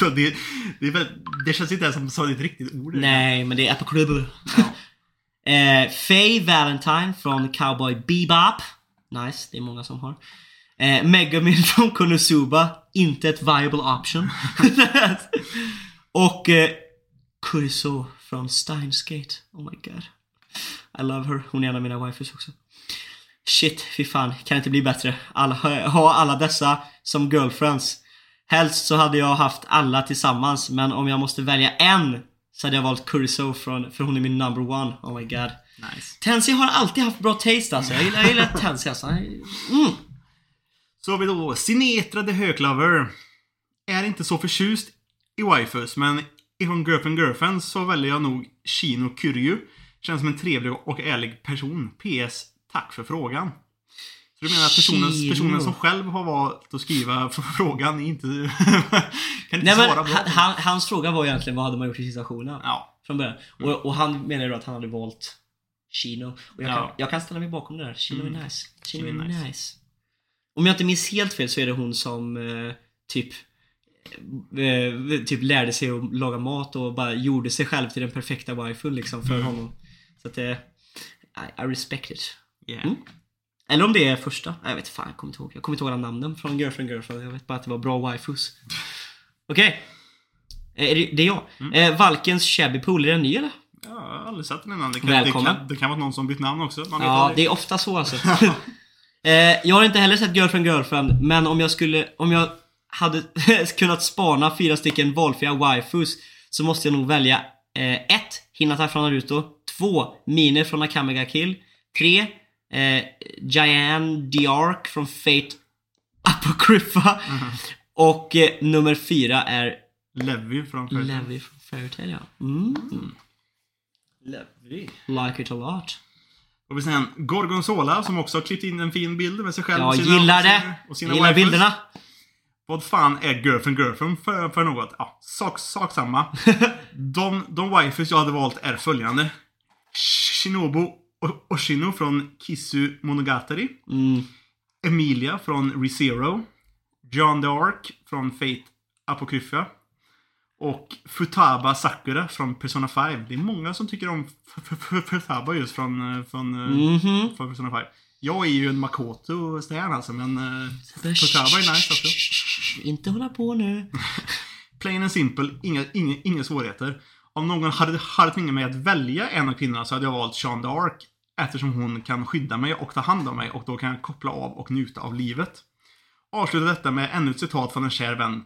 ord. Det, det, det känns inte ens som, som ett riktigt ord.
Nej, men det är Apocrypha. eh, Faye Valentine från Cowboy Bebop. Nice, det är många som har. Eh, Megamin från Konosuba. Inte ett viable option. Och eh, Kuriso från Steinsgate. Oh my god. I love her. Hon är en av mina wifes också. Shit, fy fan. Kan inte bli bättre. Alla, ha alla dessa som girlfriends. Helst så hade jag haft alla tillsammans, men om jag måste välja en så hade jag valt Kuriso från, för hon är min number one. Oh my god.
Nice.
Tensi har alltid haft bra taste alltså. Jag gillar, jag gillar Tensi alltså. Mm.
Så har vi då Sinetra the Höglover. Är inte så förtjust i wifus, men ifrån Girlfriend Girlfriend så väljer jag nog Shino Kyryu. Känns som en trevlig och ärlig person. PS. Tack för frågan. Så du menar att personen, personen som själv har valt att skriva frågan inte kan inte
Nej,
svara
men,
bra?
han, han, hans fråga var egentligen vad hade man gjort i situationen?
Ja.
Från början. Och, och han menar då att han hade valt Chino. Och jag,
Ja.
kan, jag kan ställa mig bakom det där. Chino
Mm.
är nice. Chino,
Chino
är nice.
nice.
Om jag inte minns helt fel så är det hon som eh, typ eh, typ lärde sig att laga mat och bara gjorde sig själv till den perfekta wifun liksom för
Mm.
honom. Så att eh, I, I respect it.
Yeah.
Eller om det är första. Jag vet fan, jag kommer inte ihåg. Jag kommer inte ihåg alla namnen från Girlfriend Girlfriend. Jag vet bara att det var bra waifus. Okej. Eh, är det, är jag.
Mm.
Eh, Valkens Shabby Pool, är den ny eller?
Ja, jag har aldrig sett den innan. Det kan,
Välkommen.
Det kan, det kan vara någon som bytt namn också. Man
Ja,
aldrig.
det är ofta så alltså. eh, jag har inte heller sett Girlfriend Girlfriend, men om jag skulle, om jag hade kunnat spana fyra stycken valfria waifus så måste jag nog välja 1. Eh, ett, Hinata från Naruto 2. Mine från Akame ga Kill 3. Eh, Gianne Diark från Fate Apocrypha Och eh, nummer 4 är
Levi från Fairy Tail.
Levi från Fairytale ja. Mm.
Levi.
Like it a lot.
Och vi ser en Gorgonzola som också har klippt in en fin bild med sig själv
Jag
och sina,
gillar
och sina,
det.
och sina
gillar bilderna.
Vad fan är Girlfriend Girlfriend för, för något? Ja, sak, sak samma. de, de wifus jag hade valt är följande. Shinobu Oshino från Kisu Monogatari.
Mm.
Emilia från ReZero. John Dark från Fate Apocrypha. Och Futaba Sakura från Persona 5. Det är många som tycker om Futaba just från, eh, från, eh,
Mhm.
från Persona 5. Jag är ju en Makoto-stan alltså, men uh, Futaba är nice också.
Inte hålla på nu.
Plain and simple, inga, inga, inga svårigheter. Om någon hade, hade tvingat mig att välja en av kvinnorna så hade jag valt Sean Dark. Eftersom hon kan skydda mig och ta hand om mig och då kan jag koppla av och njuta av livet. Avsluta detta med ännu ett citat från en kär vän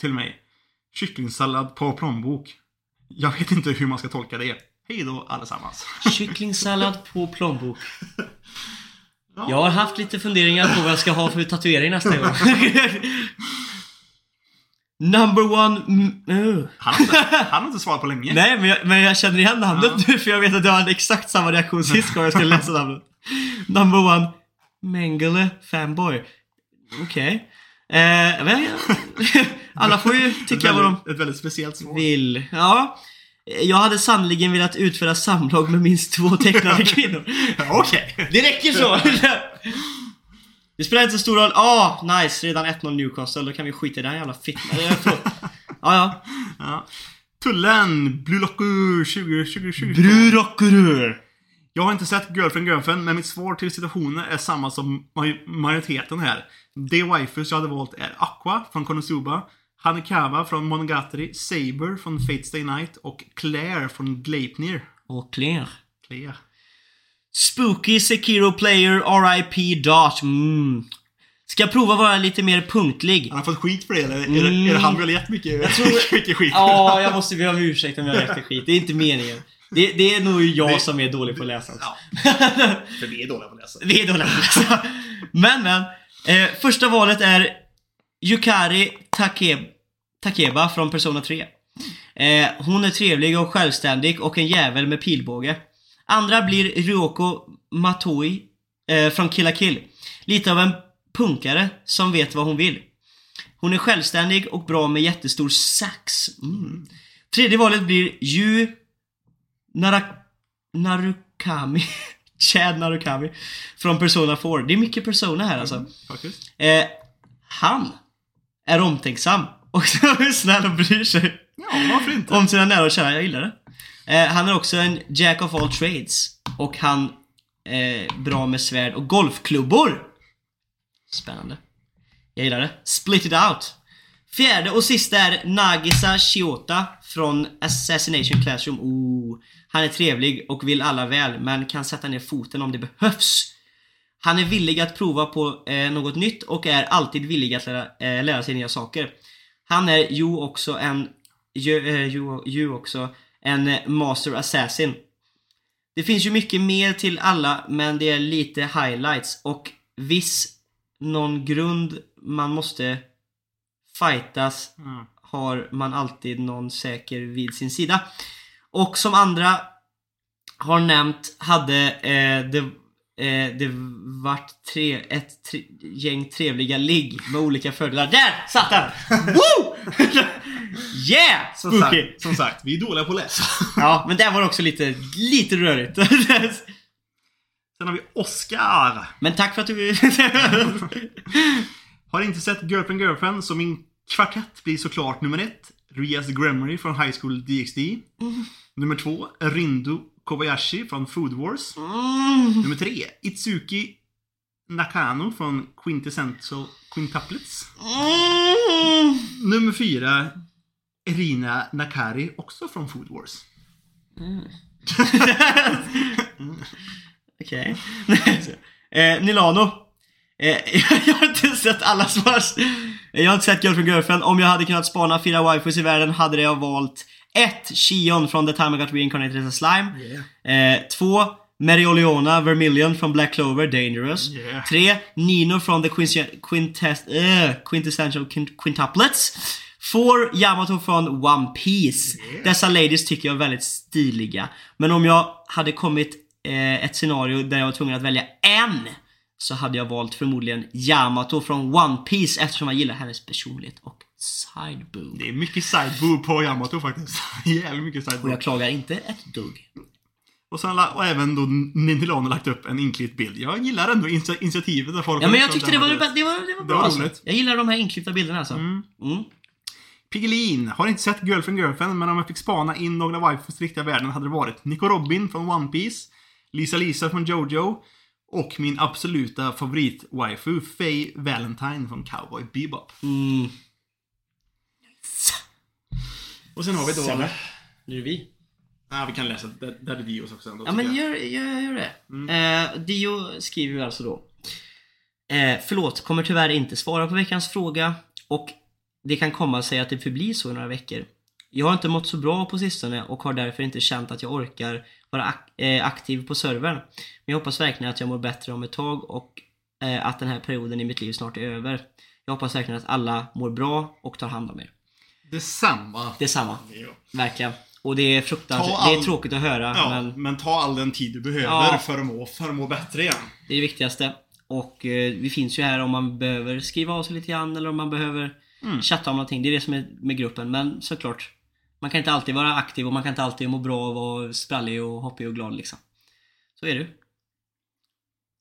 till, mig. Kycklingsallad på plånbok. Jag vet inte hur man ska tolka det. Hej då allesammans.
Kycklingsallad på plånbok.
Ja.
Jag har haft lite funderingar på vad jag ska ha för tatuering nästa gång. Number one... mm, uh.
Han, har inte, han har inte svarat på länge.
Nej, men jag, men jag känner igen namnet
Ja.
nu för jag vet att jag hade exakt samma reaktion sist gång jag skulle läsa namnet. Number one... Mengele fanboy. Okej. Eh, men- alla får ju tycka vad de
ett väldigt speciellt svar.
vill. Ja. Jag hade sannoliken velat utföra samlag med minst två tecknade kvinnor.
Okej.
Det räcker så! Det spelar inte så stor roll. Ah, nice. Redan 1-0 Newcastle. Då kan vi skita i den jävla fittan. Ja, ja.
Ja. Tullen, Blue Locker 2020.
Brurockerur.
Jag har inte sett Girlfriend Girlfriend, men mitt svar till situationen är samma som maj- majoriteten här. De waifus jag hade valt är Aqua från Konosuba, Hanekawa från Monogatari, Saber från Fate Stay Night och Claire från Gleipnir.
Och Claire.
Claire.
Spooky Sekiro Player RIP Dart. Mm. Ska jag prova vara lite mer punktlig?
Han har fått skit för det, eller är,
Mm.
det, är det han vi har gett mycket, mycket skit?
Ja, jag måste be om ursäkt om jag räckte skit. Det är inte meningen. Det, det är nog jag
Det-
som är dålig på att läsa.
Ja, för vi är dåliga på att läsa.
Vi är dåliga på att läsa. Men, men. Eh, första valet är Yukari Take, Takeba från Persona 3. Eh, hon är trevlig och självständig och en jävel med pilbåge. Andra blir Ryoko Matoi eh, från Kill la Kill. Lite av en punkare som vet vad hon vill. Hon är självständig och bra med jättestor sax. Mm. Tredje valet blir Yu Narak Narukami. Chad Narukami. Från Persona 4. Det är mycket Persona här alltså.
Faktiskt.
Eh, han är omtänksam och snäll och bryr sig
Ja, varför inte?
om sina nära och kära. Jag gillar det. Eh, han är också en jack of all trades. Och han är bra med svärd och golfklubbor. Spännande. Jag gillar det. Split it out. Fjärde och sista är Nagisa Shiota från Assassination Classroom. Oh, Han är trevlig och vill alla väl, men kan sätta ner foten om det behövs. Han är villig att prova på eh, något nytt och är alltid villig att lära, eh, lära sig nya saker. Han är ju också en ju, eh, ju, ju också en eh, master assassin. Det finns ju mycket mer till alla, men det är lite highlights och viss någon grund man måste fightas
Ja.
har man alltid någon säker vid sin sida. Och som andra har nämnt hade eh, det, eh, det vart tre, ett tre, gäng trevliga ligg med olika fördelar. Där satt den! Woo! Yeah!
Som sagt, som sagt, vi är dåliga på att läsa.
Ja, men där var det också lite, lite rörigt.
Sen har vi Oscar.
men tack för att du...
Har inte sett Girlfriend Girlfriend så min kvartett blir såklart nummer ett. Rias Gremory från High School DxD. Nummer två, Rindo Kobayashi från Food Wars.
mm.
Nummer tre, Itsuki Nakano från Quintessential Quintuplets.
Mm.
Nummer fyra, Erina Nakari, också från Food Wars.
Okej. eh, Nilano. Eh, jag har inte sett alla svars. Jag har inte sett Girlfriend Girlfriend. Om jag hade kunnat spana fyra waifus i världen hade jag valt 1. Shion från The Time I Got Reincarnated as a Slime.
Yeah.
2. Merioleona Vermilion från Black Clover, Dangerous.
Yeah.
3. Nino från The Quintes- Quintess, uh, Quintessential Quint- Quintuplets. 4. Yamato från One Piece. Dessa ladies tycker jag är väldigt stiliga. Men om jag hade kommit eh, ett scenario där jag var tvungen att välja en så hade jag valt förmodligen Yamato från One Piece eftersom jag gillar hennes personlighet och sideboob.
Det är mycket sideboob på Yamato faktiskt. Jävligt mycket
Och
sideboob.
jag klagar inte ett dugg.
Och, sen, och även då Nintilano lagt upp en inklippt bild. Jag gillar ändå initi- initiativet där folk
Ja men jag tyckte det var,
där.
det var, det var bra
var
alltså.
roligt.
Jag gillar de här inklippta bilderna alltså.
Mm.
Mm.
Piggelin. Har inte sett Girlfriend Girlfriend, men om jag fick spana in några waifus i riktiga världen hade det varit Nico Robin från One Piece, Lisa Lisa från Jojo och min absoluta favorit-waifu, Faye Valentine från Cowboy Bebop.
Mm.
Och sen har vi då...
Sämre. Nu är det vi.
Ja, vi kan läsa Daddy Dios också. Ändå,
Ja men gör, gör, gör det.
Mm.
Eh, Dio skriver ju alltså då. Eh, förlåt, kommer tyvärr inte svara på veckans fråga och det kan komma sig att det förblir så i några veckor. Jag har inte mått så bra på sistone och har därför inte känt att jag orkar vara eh, aktiv på servern. Men jag hoppas verkligen att jag mår bättre om ett tag och eh, att den här perioden i mitt liv snart är över. Jag hoppas verkligen att alla mår bra och tar hand om er.
Detsamma.
Detsamma,
Ja.
verkligen. Och det är fruktansvärt,
Ta
det är
all-
tråkigt att höra
Ja,
men
men... ta all den tid du behöver
Ja.
för, att må, för att må bättre igen.
Det är det viktigaste. Och eh, vi finns ju här om man behöver skriva av sig lite grann eller om man behöver
Mm.
chatta om någonting. Det är det som är med gruppen. Men såklart, man kan inte alltid vara aktiv och man kan inte alltid må bra och vara sprallig och hoppig och glad liksom. Så är det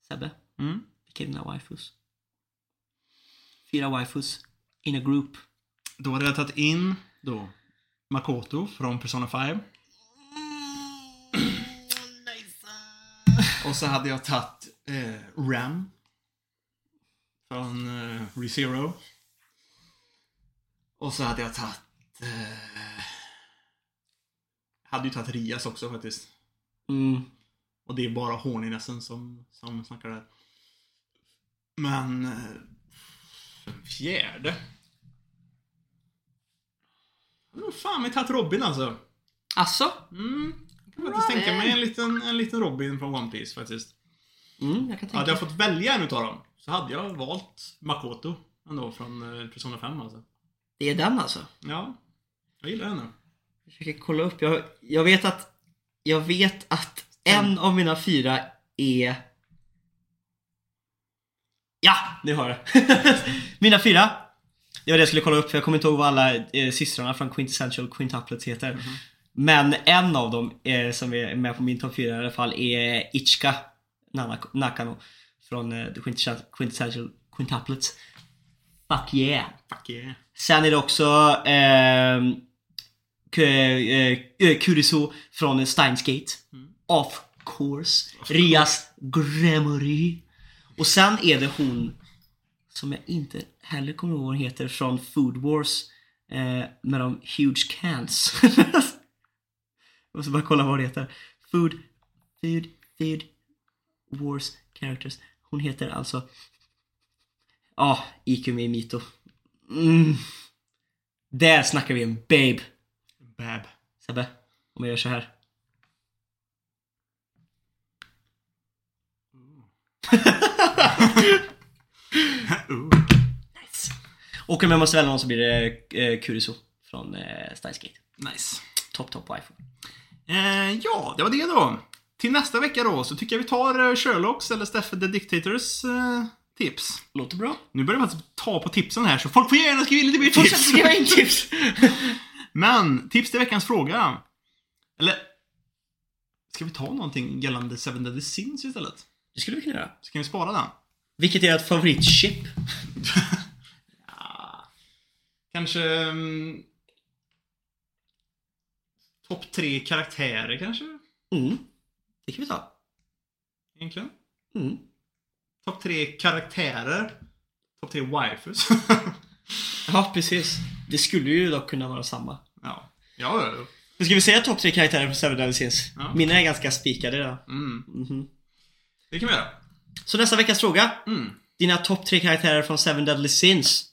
Sebbe,
Mm.
Kidna waifus. Fyra waifus in a group.
Då hade jag tagit in då Makoto från Persona 5. Och så hade jag tagit eh, Ram. Från eh, ReZero. Och så hade jag tagit... Eh, hade ju tagit Rias också faktiskt.
Mm.
Och det är bara horninessen som, som snackar där. Men... Eh, fjärde. Jag hade nog fan mig tagit Robin alltså.
Alltså?
Mm. Jag kan faktiskt tänka mig en liten, en liten Robin från One Piece faktiskt.
Mm, jag kan tänka
Hade jag fått välja en utav dem så hade jag valt Makoto ändå från eh, Persona 5 alltså.
Det är den alltså?
Ja, jag gillar henne.
Jag försöker kolla upp. Jag, jag vet att Jag vet att en av mina fyra är... Ja! Har jag det. Mina fyra. Det var det jag skulle kolla upp för jag kommer inte ihåg vad alla eh, systrarna från Quintessential Quintuplets heter. Men en av dem eh, som är med på min topp fyra i alla fall är Ichika Nana- Nakano från eh, Quintessential Quintuplets. Fuck yeah!
Fuck yeah.
Sen är det också ehm, eh, eh, Kuriso från Steins Gate. Of course. Rias Gremory. Och sen är det hon som jag inte heller kommer ihåg vad hon heter från Food Wars eh, med de huge cans. jag måste bara kolla vad det heter. Food, Food, Food Wars characters. Hon heter alltså Ja, ah, Ikumi Mito. Mm. Där snackar vi en babe.
Bab.
Sebbe, om jag gör så här.
Ooh.
Och om jag måste välja någon så blir det eh, Kuriso från eh, Steins
Nice.
Top top wife.
Eh, ja, det var det då. Till nästa vecka då så tycker jag vi tar eh, Sherlocks eller Stefan the Dictators eh, tips.
Låter bra.
Nu börjar vi faktiskt ta på tipsen här så folk får gärna skriva in lite mer
Fortsätt
tips.
skriva in tips!
Men, tips till veckans fråga. Eller, ska vi ta någonting gällande Seven Deadly Sins istället?
Det skulle vi kunna göra.
Så kan vi spara den?
Vilket är ert favoritchip?
Kanske... Um, Topp tre karaktärer kanske?
Mm. Det kan vi ta.
Egentligen.
Mm.
Topp tre karaktärer. Topp tre waifus.
Ja, precis. Det skulle ju dock kunna vara samma.
ja. Ja, ja, ja.
Men ska vi säga topp tre karaktärer på Seven Deadly Sins?
Ja.
Mina är ganska spikade idag.
Mm.
Mhm.
Det kan vi göra.
Så nästa veckas fråga.
Mm.
Dina topp tre karaktärer från Seven Deadly Sins.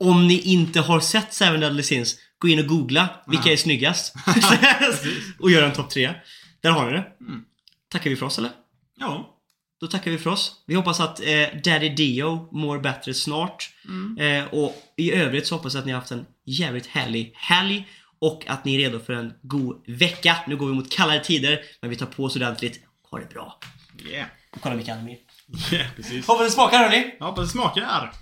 Om ni inte har sett Seven Deadly Sins, gå in och googla vilka är snyggast. och gör en topp tre. Där har ni det.
Mm.
Tackar vi för oss eller?
Ja.
Då tackar vi för oss. Vi hoppas att eh, Daddy Dio mår bättre snart.
Mm.
Eh, och i övrigt så hoppas jag att ni har haft en jävligt härlig helg. Och att ni är redo för en god vecka. Nu går vi mot kallare tider, men vi tar på oss ordentligt. Ha det bra.
Yeah.
Och kolla mycket anime.
Yeah, precis.
Hoppas det smakar hörni!
Ja, hoppas det smakar.